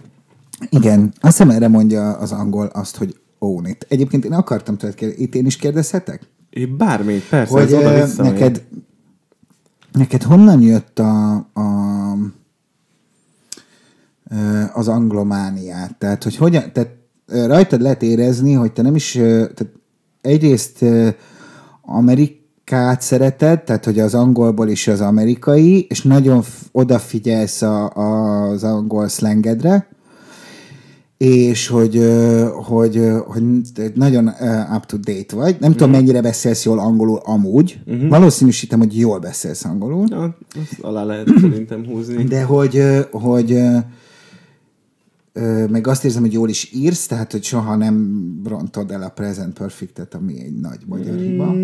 Igen, azt hiszem erre mondja az angol azt, hogy own it. Egyébként én akartam tőled kérdezni, itt én is kérdezhetek? Én bármit, persze, hogy ez oda neked, neked honnan jött a, a az anglomániát? Tehát, hogy hogyan, tehát rajtad lehet érezni, hogy te nem is, tehát egyrészt Amerikát szereted, tehát hogy az angolból is az amerikai, és nagyon odafigyelsz a, a, az angol szlengedre, és hogy, hogy, hogy nagyon up-to-date vagy. Nem mm. tudom, mennyire beszélsz jól angolul amúgy. Mm-hmm. Valószínűsítem, hogy jól beszélsz angolul. Ja, azt alá lehet szerintem húzni. De hogy, hogy meg azt érzem, hogy jól is írsz, tehát, hogy soha nem rontod el a present perfectet, ami egy nagy magyar mm. hiba.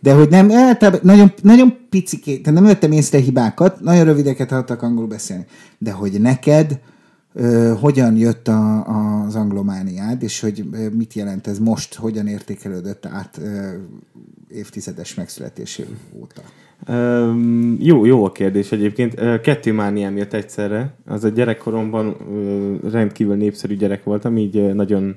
De hogy nem, eltább, nagyon, nagyon picikét, nem vettem észre hibákat, nagyon rövideket hallottak angolul beszélni. De hogy neked, ö, hogyan jött a, az anglomániád, és hogy mit jelent ez most, hogyan értékelődött át ö, évtizedes megszületésé óta. Um, jó, jó a kérdés egyébként. Kettő mániám jött egyszerre. Az a gyerekkoromban rendkívül népszerű gyerek voltam, így nagyon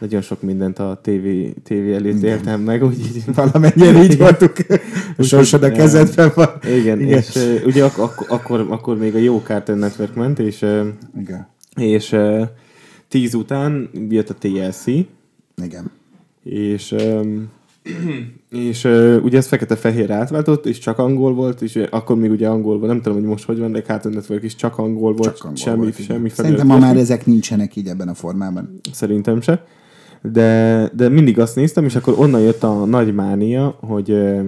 nagyon sok mindent a tévé, tévé előtt éltem meg, úgyhogy Valamennyire így voltunk. Sorsod a kezedben van. Igen, Igen. és ö, ugye ak- ak- akkor, akkor még a jó Cartoon Network ment, és, ö, Igen. És ö, tíz után jött a TLC, Igen. és öm, és ö, ugye ez fekete-fehér átváltott, és csak angol volt, és akkor még ugye angol volt, nem tudom, hogy most hogy van, de Cartoon Network is csak angol volt, Csak angol semmi, volt, semmi Szerintem ma már ezek nincsenek így ebben a formában. Szerintem se. De, de mindig azt néztem, és akkor onnan jött a nagy mánia, hogy ö,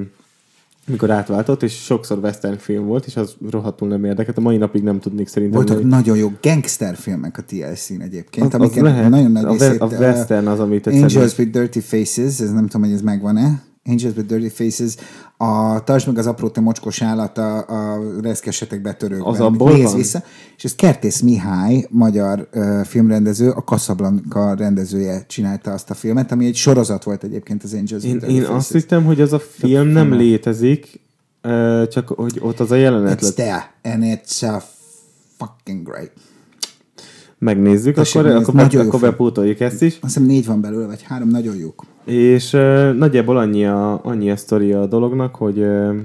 mikor átváltott, és sokszor western film volt, és az rohadtul nem érdekelt. A mai napig nem tudnék szerintem. Voltak hogy- nagyon jó gangster filmek a TLC-n egyébként, az, az lehet, nagyon nagy a, részét... a western az, amit Angels tetszett. with Dirty Faces, ez nem tudom, hogy ez megvan-e. Angels with Dirty Faces, a Tartsd meg az apró te mocskos állat a, a reszkesetek betörőkben. Az abból Nézz van? vissza. És ez Kertész Mihály, magyar uh, filmrendező, a Casablanca rendezője csinálta azt a filmet, ami egy sorozat volt egyébként az Angels Én, with Dirty én Faces. azt hittem, hogy az a film nem létezik, csak hogy ott az a jelenet It's lett. there, and it's uh, fucking great. Megnézzük, Tessék akkor, akkor, nagyon akkor bepótoljuk ezt is. Azt hiszem négy van belőle, vagy három nagyon jók. És uh, nagyjából annyi a, annyi a sztori a dolognak, hogy, uh,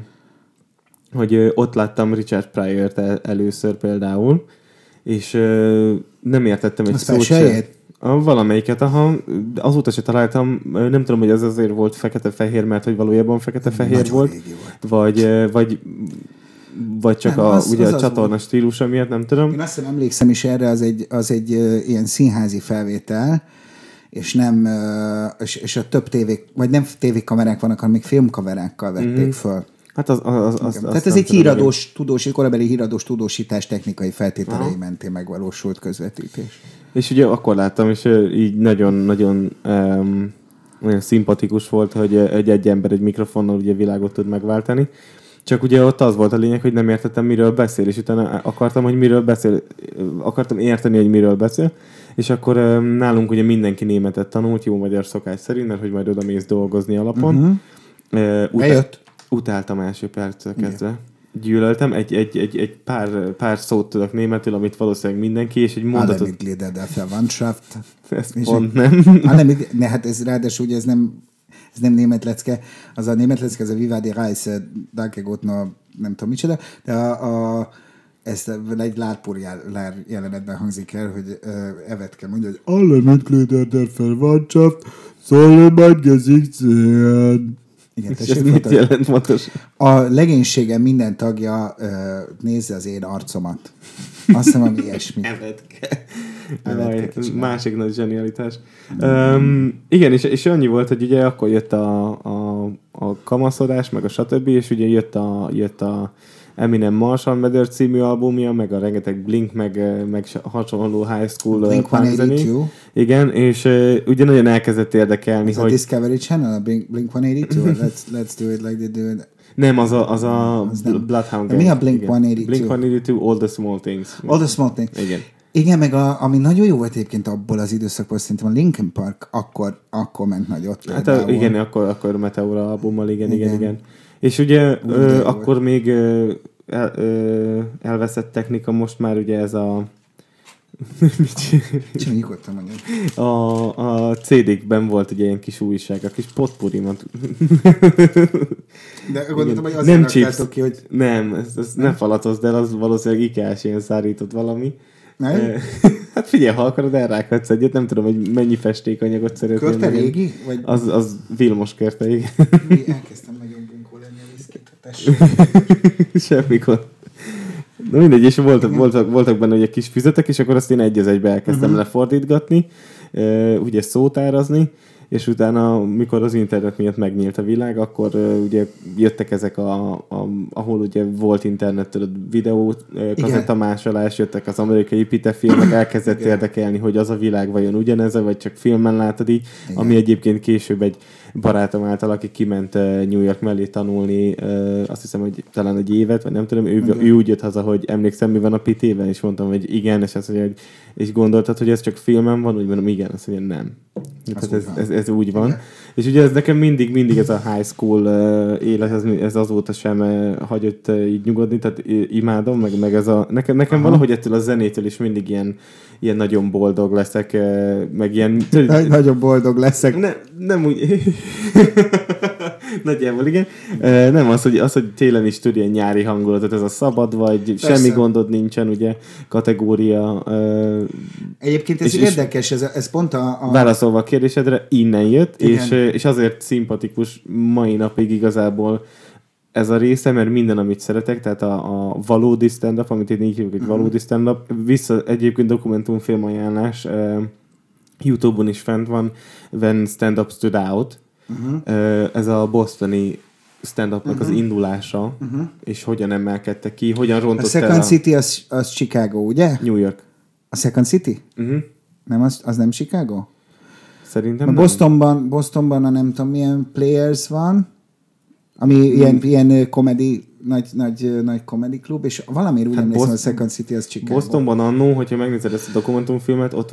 hogy uh, ott láttam Richard Pryor-t el, először például, és uh, nem értettem egy szót? A, valamelyiket, aha. Azóta se találtam, nem tudom, hogy az azért volt fekete-fehér, mert hogy valójában fekete-fehér volt, volt. vagy, vagy vagy csak Nem, a, az- ugye az a az csatorna volt. stílusa miatt, nem tudom. Én azt hiszem emlékszem is erre, az egy, az egy ö, ilyen színházi felvétel, és nem, ö, és, és a több tévék, vagy nem tévékamerák vannak, hanem még filmkamerákkal vették mm. föl. Hát az, az, az, az, Tehát ez egy híradós, tudós, korabeli híradós tudósítás technikai feltételei mentén megvalósult közvetítés. És ugye akkor láttam, és így nagyon-nagyon um, nagyon szimpatikus volt, hogy ö, egy, egy ember egy mikrofonnal ugye világot tud megváltani. Csak ugye ott az volt a lényeg, hogy nem értettem, miről beszél, és utána akartam, hogy miről beszél, akartam érteni, hogy miről beszél, és akkor nálunk ugye mindenki németet tanult, jó magyar szokás szerint, mert hogy majd oda mész dolgozni alapon. Uh-huh. Utá- Bejött? utáltam első perctől kezdve. Gyűlöltem, egy, egy, egy, egy pár, pár szót tudok németül, amit valószínűleg mindenki, és egy Alle mondatot, Mitglieder der Verwandtschaft. És pont nem. Alle mit, ne, hát ez ráadásul ugye ez nem, ez nem német lecke, az a német lecke, az a Viva die Reise, Danke Gott, no, nem tudom micsoda, de a, a ezt egy látpúr jel- jelenetben hangzik el, hogy uh, Evetke mondja, hogy alle Mitglieder der Verwandtschaft sollen mein Gesicht sehen. Igen, ez mit jelent pontos? A legénységem minden tagja uh, nézze az én arcomat. Azt hiszem, ami ilyesmi. Evetke. Kicsit. másik nagy zsenialitás. Um, igen, és, és annyi volt, hogy ugye akkor jött a, a, a kamaszodás, meg a stb., és ugye jött a, jött a Eminem Marshall Mathers című albumja, meg a rengeteg Blink, meg, meg hasonló high school Blink. 182. Igen, és uh, ugye nagyon elkezdett érdekelni, Ez a hogy Discovery Channel, a Blink, Blink 182, let's, let's do it like they do it. nem, az a, az a Az. Bloodhound De mi Gang. a Blink Igen. 182? Blink 182, All the Small Things. All the small thing. Igen. Igen, meg a, ami nagyon jó volt egyébként abból az időszakból, szerintem a Linkin Park akkor, akkor ment nagyot. Hát a, igen, akkor, akkor Meteora albummal, igen, igen, Igen. igen. És ugye ö, akkor még ö, el, ö, elveszett technika, most már ugye ez a Csak nyugodtan mondjam. a, a CD-kben volt ugye ilyen kis újság, a kis potpurimat. De gondoltam, hogy nem azért chips. raktátok ki, hogy Nem, ez, ez ne falatoz, de az valószínűleg ikás ilyen szárított valami. Nem? Hát figyelj, ha akarod, elrákhatsz egyet, nem tudom, hogy mennyi festékanyagot szeretnél. körte régi? Vagy Az, az Vilmos körte, igen. mi elkezdtem nagyon bunkó lenni a viszkit. Tessék. Semmi gond. Na mindegy, és voltak, voltak, voltak benne ugye kis füzetek, és akkor azt én egy az egybe elkezdtem uh-huh. lefordítgatni, ugye szótárazni, és utána, mikor az internet miatt megnyílt a világ, akkor uh, ugye jöttek ezek, a, a, ahol ugye volt internettől a videó kazettamásolás, jöttek az amerikai pite filmek, elkezdett Igen. érdekelni, hogy az a világ vajon ugyanez, vagy csak filmen látod így, Igen. ami egyébként később egy, barátom által, aki kiment uh, New York mellé tanulni, uh, azt hiszem, hogy talán egy évet, vagy nem tudom, ő, ő úgy jött haza, hogy emlékszem, mi van a pitében, és mondtam, hogy igen, és azt mondja, hogy és gondoltad, hogy ez csak filmem van, úgy mondom, igen, azt mondja, nem. Tehát ez, ez, ez, úgy van. És ugye ez nekem mindig, mindig ez a high school uh, élet, ez, ez azóta sem uh, hagyott uh, így nyugodni, tehát imádom, meg, meg ez a, nekem, nekem Aha. valahogy ettől a zenétől is mindig ilyen, ilyen nagyon boldog leszek, meg ilyen... Nagyon boldog leszek. Ne, nem úgy... Nagyjából igen. Nem az hogy, az, hogy télen is tud ilyen nyári hangulatot, ez a szabad vagy, Persze. semmi gondod nincsen, ugye, kategória. Egyébként ez és, érdekes, ez, ez pont a, a... Válaszolva a kérdésedre, innen jött, és, és azért szimpatikus mai napig igazából ez a része, mert minden, amit szeretek, tehát a, a valódi stand-up, amit én így hívok, egy uh-huh. valódi stand-up, vissza egyébként dokumentumfilm ajánlás, uh, Youtube-on is fent van, When Stand Up Stood Out, Uh-huh. Ez a bostoni stand-upnak uh-huh. az indulása, uh-huh. és hogyan emelkedte ki, hogyan rontott A Second el a... City az, az Chicago, ugye? New York. A Second City? Uh-huh. Nem, az, az nem Chicago? Szerintem a Bostonban, Bostonban a nem tudom milyen players van, ami hmm. ilyen, ilyen komedi, nagy, nagy, nagy komedi klub, és valamiért úgy hát emlékszem, Boston, a Second City az Chicago. Bostonban annó, hogyha megnézed ezt a dokumentumfilmet, ott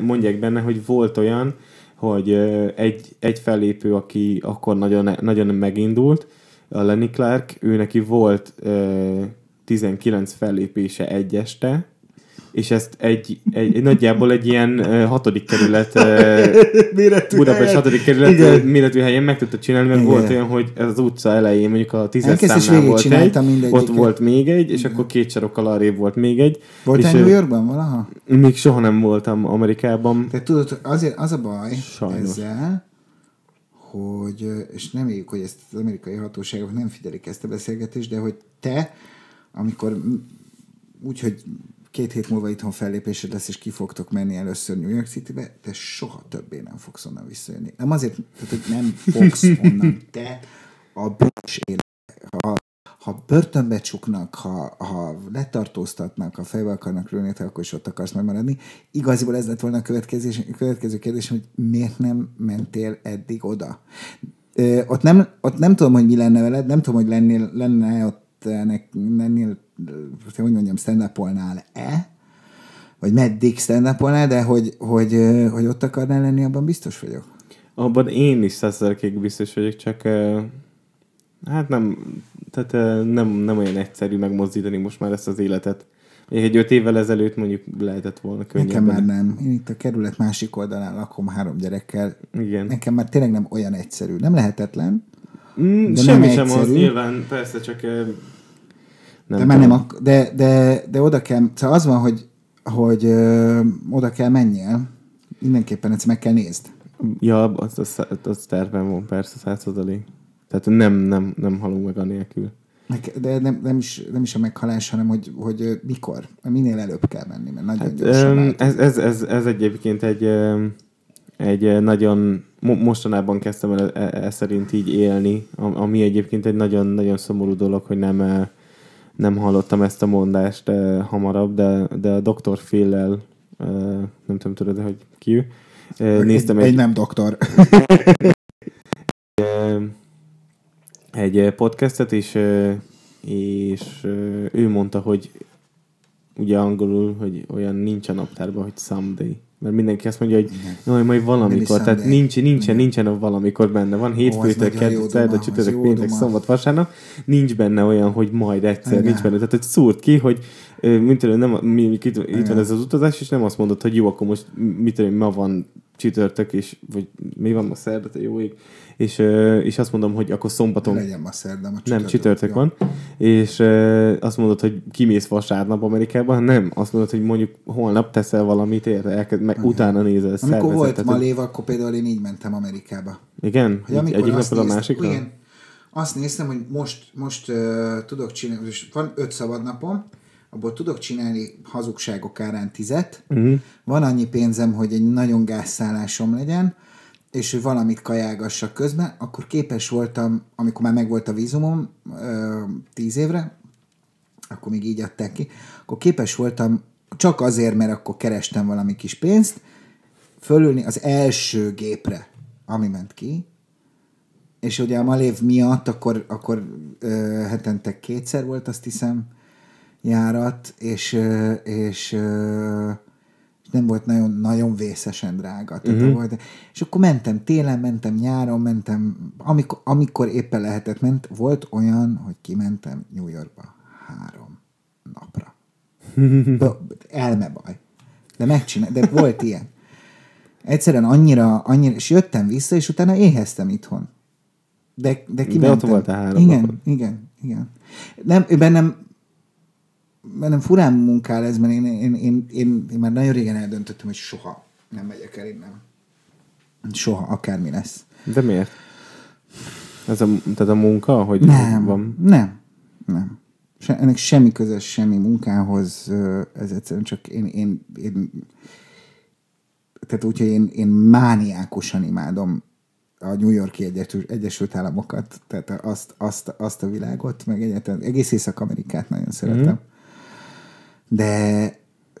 mondják benne, hogy volt olyan, hogy egy, egy fellépő, aki akkor nagyon, nagyon megindult, a Lenny Clark, ő neki volt 19 fellépése egy este, és ezt egy, egy, egy nagyjából egy ilyen uh, hatodik kerület uh, Budapest hatodik kerület Igen. méretű helyen meg tudta csinálni, mert Igen. volt olyan, hogy ez az utca elején mondjuk a tízes számnál volt egy, ott volt még egy, és Igen. akkor két sarokkal arrébb volt még egy. Voltál New Yorkban valaha? Még soha nem voltam Amerikában. Te tudod, azért az a baj Sajnos. ezzel, hogy, és nem éljük, hogy ezt az amerikai hatóságok nem figyelik ezt a beszélgetést, de hogy te, amikor úgyhogy két hét múlva itthon fellépésed lesz, és ki fogtok menni először New York City-be, te soha többé nem fogsz onnan visszajönni. Nem azért, tehát, hogy nem fogsz onnan, te a élet, ha, ha börtönbe csuknak, ha, ha letartóztatnak, ha fejbe akarnak lőni, te akkor is ott akarsz majd maradni. Igaziból ez lett volna a következő, kérdés, hogy miért nem mentél eddig oda? Ö, ott, nem, ott nem tudom, hogy mi lenne veled, nem tudom, hogy lennél, lenne ott lennél hogy mondjam, stand e vagy meddig stand de hogy, hogy, hogy ott akarnál lenni, abban biztos vagyok. Abban én is százszerkék biztos vagyok, csak hát nem, tehát nem, nem olyan egyszerű megmozdítani most már ezt az életet. Még egy öt évvel ezelőtt mondjuk lehetett volna könnyebben. Nekem már nem. Én itt a kerület másik oldalán lakom három gyerekkel. Igen. Nekem már tényleg nem olyan egyszerű. Nem lehetetlen, mm, de Semmi nem sem egyszerű. az nyilván, persze, csak nem de, már nem ak- de, de, de oda kell, szóval az van, hogy, hogy ö, oda kell menjél, mindenképpen ezt meg kell nézd. Ja, az, az, az tervem van, persze, százalék. Tehát nem, nem, nem halunk meg anélkül. De nem, nem, is, nem is a meghalás, hanem hogy, hogy mikor, minél előbb kell menni, mert nagyon hát, gyorsan ez, ez, ez, ez egyébként egy, egy nagyon, mostanában kezdtem el e, e, e szerint így élni, ami egyébként egy nagyon, nagyon szomorú dolog, hogy nem nem hallottam ezt a mondást uh, hamarabb, de, de a Dr. Phil-lel, uh, nem tudom, tudod, hogy ki ő. Uh, néztem egy, egy, nem doktor. egy podcastet, és, és ő mondta, hogy ugye angolul, hogy olyan nincs a naptárban, hogy someday. Mert mindenki azt mondja, hogy jaj, majd valamikor, tehát nincs, nincsen, nincsen a valamikor benne. Van hétfőtől, kedd, szerda, csütörtök, péntek, szombat, vasárnap. Nincs benne olyan, hogy majd egyszer, Igen. nincs benne. Tehát hogy szúrt ki, hogy tudom, nem, mi, itt, itt van ez az utazás, és nem azt mondod, hogy jó, akkor most mit tudom, ma van csütörtök, és vagy mi van ma szerda, jó ég és, és azt mondom, hogy akkor szombaton... Legyen ma szerdán, a csütörtök. Nem, csütörtök van. És azt mondod, hogy kimész vasárnap Amerikában, nem. Azt mondod, hogy mondjuk holnap teszel valamit, érte, elkezd, meg okay. utána nézel Amikor volt ma lév, akkor például én így mentem Amerikába. Igen? Hogy amikor Egyik napról a másikra? Igen. Azt néztem, hogy most, most uh, tudok csinálni, és van öt szabad napom, abból tudok csinálni hazugságok árán tizet, uh-huh. van annyi pénzem, hogy egy nagyon gázszállásom legyen, és hogy valamit kajálgassak közben, akkor képes voltam, amikor már megvolt a vízumom tíz évre, akkor még így adták ki, akkor képes voltam csak azért, mert akkor kerestem valami kis pénzt, fölülni az első gépre, ami ment ki, és ugye a Malév miatt akkor, akkor ö, hetente kétszer volt, azt hiszem, járat, és, ö, és ö, nem volt nagyon, nagyon vészesen drága. Tehát uh-huh. volt, és akkor mentem télen, mentem nyáron, mentem, amikor, amikor éppen lehetett, ment, volt olyan, hogy kimentem New Yorkba három napra. Elme baj. De megcsinál, de volt ilyen. Egyszerűen annyira, annyira, és jöttem vissza, és utána éheztem itthon. De, de kimentem. De ott volt a három Igen, napod. igen, igen. Nem, bennem, bennem furán munkál ez, mert én, én, én, én, én már nagyon régen eldöntöttem, hogy soha nem megyek el innen. Soha, akármi lesz. De miért? Ez a, tehát a munka, hogy Nem, van? nem, nem. Se, ennek semmi közös semmi munkához, ez egyszerűen csak én, én, én tehát úgyhogy én, én mániákusan imádom a New Yorki Egyesült, Egyesült Államokat, tehát azt, azt, azt a világot, meg egyáltalán egész Észak-Amerikát nagyon szeretem. Mm. De,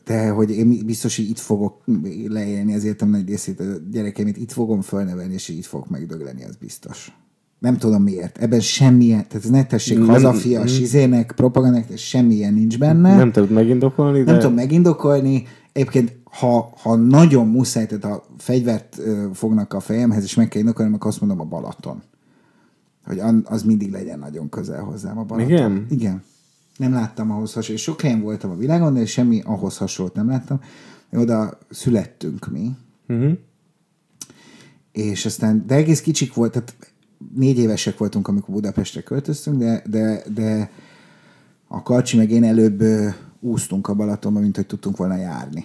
de hogy én biztos, hogy itt fogok leélni az életem nagy részét, a gyerekemet itt fogom fölnevelni, és itt fogok megdögleni, az biztos. Nem tudom miért. Ebben semmilyen, tehát ez ne tessék Nem- hazafias izének, propagandának, semmilyen nincs benne. Nem tudod megindokolni, de... Nem tudom megindokolni. Egyébként, ha, ha nagyon muszáj, tehát a fegyvert ö, fognak a fejemhez, és meg kell indokolni, akkor azt mondom a Balaton. Hogy az mindig legyen nagyon közel hozzám a Balaton. Igen? Igen. Nem láttam ahhoz hasonló. Sok helyen voltam a világon, de semmi ahhoz hasonlót nem láttam. Oda születtünk mi, Uh-huh. és aztán, de egész kicsik volt, tehát négy évesek voltunk, amikor Budapestre költöztünk, de, de, de a Karcsi meg én előbb ö, úsztunk a Balatonba, mint hogy tudtunk volna járni.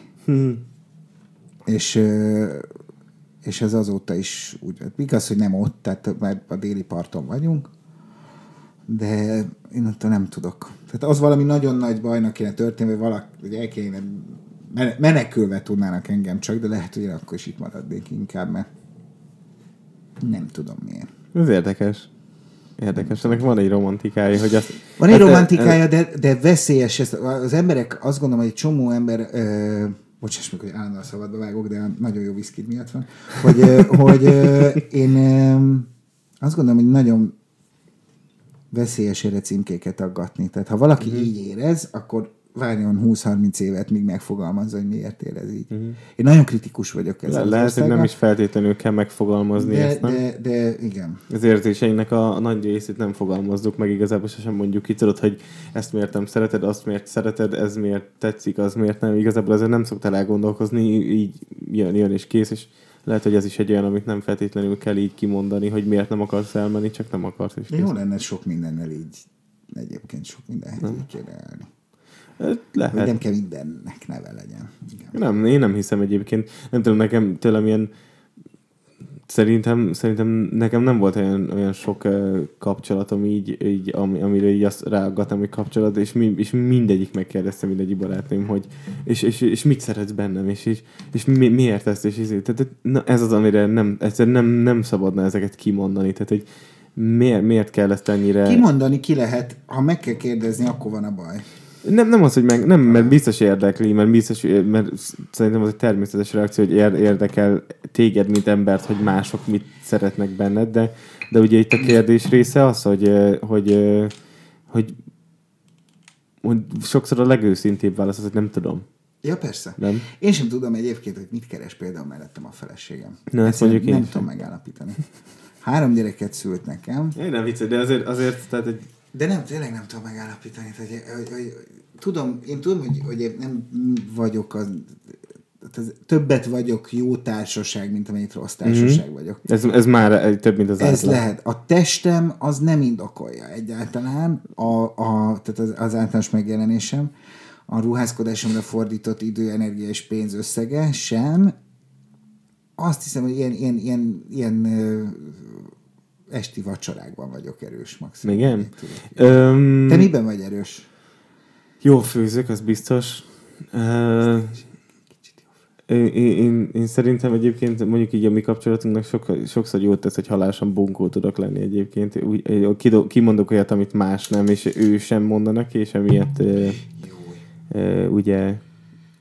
És, ö, és ez azóta is úgy, hát igaz, hogy nem ott, tehát már a déli parton vagyunk, de én attól nem tudok. Tehát az valami nagyon nagy bajnak kéne történni, vagy valaki, hogy el kéne men- menekülve tudnának engem csak, de lehet, hogy én akkor is itt maradnék inkább, mert nem tudom miért. Ez érdekes. Érdekes. Ennek van egy romantikája, hogy azt... Van egy Hát, romantikája, de, de veszélyes. Ez, az emberek, azt gondolom, hogy egy csomó ember, ö, bocsáss meg, hogy állandóan szabadba vágok, de nagyon jó viszkid miatt van, hogy, hogy én azt gondolom, hogy nagyon veszélyes erre címkéket aggatni. Tehát ha valaki uh-huh. így érez, akkor várjon 20-30 évet, míg megfogalmazza, hogy miért érez így. Uh-huh. Én nagyon kritikus vagyok ezzel Le, lehet, hogy nem is feltétlenül kell megfogalmazni de, ezt, nem? de, de igen. Az érzéseinknek a, a nagy részét nem fogalmazzuk meg, igazából sosem mondjuk ki, tudod, hogy ezt miért nem szereted, azt miért szereted, ez miért tetszik, az miért nem. Igazából ezzel nem szoktál elgondolkozni, így jön, jön és kész, és lehet, hogy ez is egy olyan, amit nem feltétlenül kell így kimondani, hogy miért nem akarsz elmenni, csak nem akarsz, és jó lenne sok mindennel így, egyébként sok mindenhez így kéne állni. Hogy Lehet. nem kell mindennek neve legyen. Igen. Nem, én nem hiszem egyébként. Nem tudom, nekem tőlem ilyen Szerintem, szerintem nekem nem volt olyan, olyan sok kapcsolatom így, így ami, amire így azt ráaggattam, hogy kapcsolat, és, mi, és mindegyik megkérdezte mindegyik barátnőm, hogy és, és, és mit szeretsz bennem, és, és, és mi, miért ezt, és ezért. Tehát, na, ez az, amire nem, egyszerűen nem, nem szabadna ezeket kimondani, tehát hogy miért, miért kell ezt ennyire... Kimondani ki lehet, ha meg kell kérdezni, akkor van a baj. Nem, nem az, hogy meg, nem, mert biztos érdekli, mert biztos, mert szerintem az egy természetes reakció, hogy ér- érdekel téged, mint embert, hogy mások mit szeretnek benned, de, de ugye itt a kérdés része az, hogy, hogy, hogy, hogy sokszor a legőszintébb válasz az, hogy nem tudom. Ja, persze. Nem? Én sem tudom egyébként, hogy mit keres például mellettem a feleségem. Na, ezt mondjuk én Nem sem. tudom megállapítani. Három gyereket szült nekem, Én nem vicces, de azért, azért tehát egy, de nem, tényleg nem tudom megállapítani. Tehát, hogy, hogy, hogy, tudom, én tudom, hogy, hogy én nem vagyok az, ez, többet vagyok jó társaság, mint amennyit rossz társaság mm-hmm. vagyok. ez, ez már több, mint az Ez átlag. lehet. A testem az nem indokolja egyáltalán a, a, tehát az, az általános megjelenésem, a ruházkodásomra fordított idő, energia és pénz összege sem. Azt hiszem, hogy ilyen, ilyen, ilyen, ilyen esti vacsorákban vagyok erős maximum. Igen? Öm, Te miben vagy erős? Jó főzök, az biztos. Uh, én, én, én, szerintem egyébként mondjuk így a mi kapcsolatunknak sok, sokszor jót tesz, hogy halálosan bunkó tudok lenni egyébként. Úgy, kido- kimondok olyat, amit más nem, és ő sem mondanak, és emiatt ugye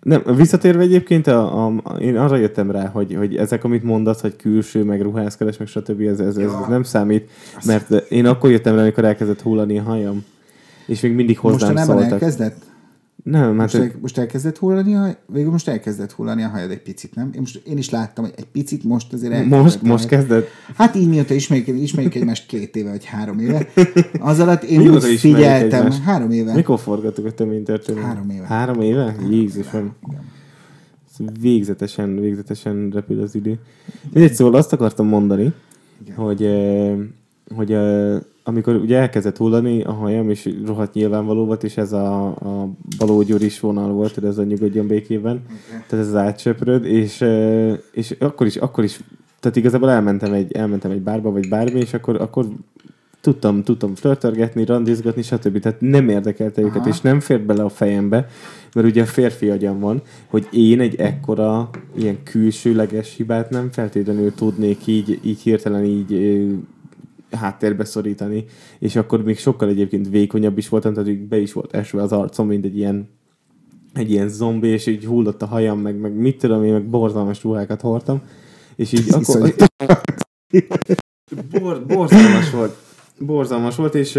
Nem, visszatérve egyébként, a, a, én arra jöttem rá, hogy, hogy ezek, amit mondasz, hogy külső, meg ruházkodás, meg stb. Ez, ez, ez, ez nem számít, mert én akkor jöttem rá, amikor elkezdett hullani a hajam. És még mindig hozzám Mostanában szóltak. elkezdett? Nem, hát Most, el, most elkezdett hullani a? Végül most elkezdett hullani a hajad egy picit, nem? Én, most, én is láttam, hogy egy picit most azért elkezdett. most, most kezdett. Hát így mióta ismerjük, ismerjük egymást két éve, vagy három éve. Az alatt én Mióta úgy figyeltem. egymást? Három éve. Mikor forgattuk a tömény történet? Három éve. Három éve? Jézusom. Végzetesen, végzetesen repül az idő. Mindegy, szóval azt akartam mondani, Igen. hogy, eh, hogy eh, amikor ugye elkezdett hullani a hajam, és rohadt nyilvánvaló volt, és ez a, a balógyuris vonal volt, ez a nyugodjon békében, tehát ez az átsöpröd, és, és akkor is, akkor is, tehát igazából elmentem egy, elmentem egy bárba, vagy bármi, és akkor, akkor tudtam, tudtam flörtörgetni, randizgatni, stb. Tehát nem érdekelte őket, Aha. és nem fért bele a fejembe, mert ugye a férfi agyam van, hogy én egy ekkora ilyen külsőleges hibát nem feltétlenül tudnék így, így hirtelen így háttérbe szorítani, és akkor még sokkal egyébként vékonyabb is voltam, tehát így be is volt esve az arcom, mint egy ilyen egy ilyen zombi, és így hullott a hajam, meg, meg mit tudom én, meg borzalmas ruhákat hordtam, és így akkor, Iszonyat. Bor, borzalmas volt. Borzalmas volt, és,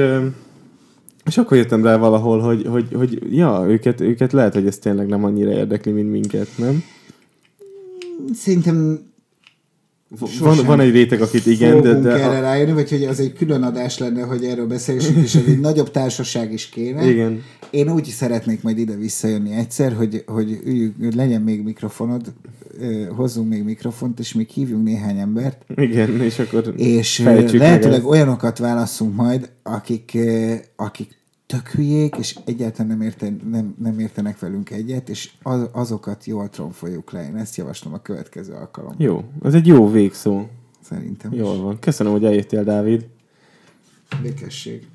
és akkor jöttem rá valahol, hogy, hogy, hogy ja, őket, őket lehet, hogy ez tényleg nem annyira érdekli, mint minket, nem? Szerintem Van, van egy réteg, akit igen, de, de erre a, rájönni, vagy hogy az egy külön adás lenne, hogy erről beszéljünk, és ez egy nagyobb társaság is kéne. igen. Én úgy szeretnék majd ide visszajönni egyszer, hogy, hogy, üljük, hogy legyen még mikrofonod, hozzunk még mikrofont, és még hívjunk néhány embert, Igen, és akkor és lehetőleg olyanokat válasszunk majd, akik, akik tök hülyék, és egyáltalán nem, érten, nem, nem értenek velünk egyet, és az, azokat jól tromfoljuk le. Én ezt javaslom a következő alkalom. Jó, ez egy jó végszó. Szerintem. Jól van. Köszönöm, hogy eljöttél, Dávid. Békesség.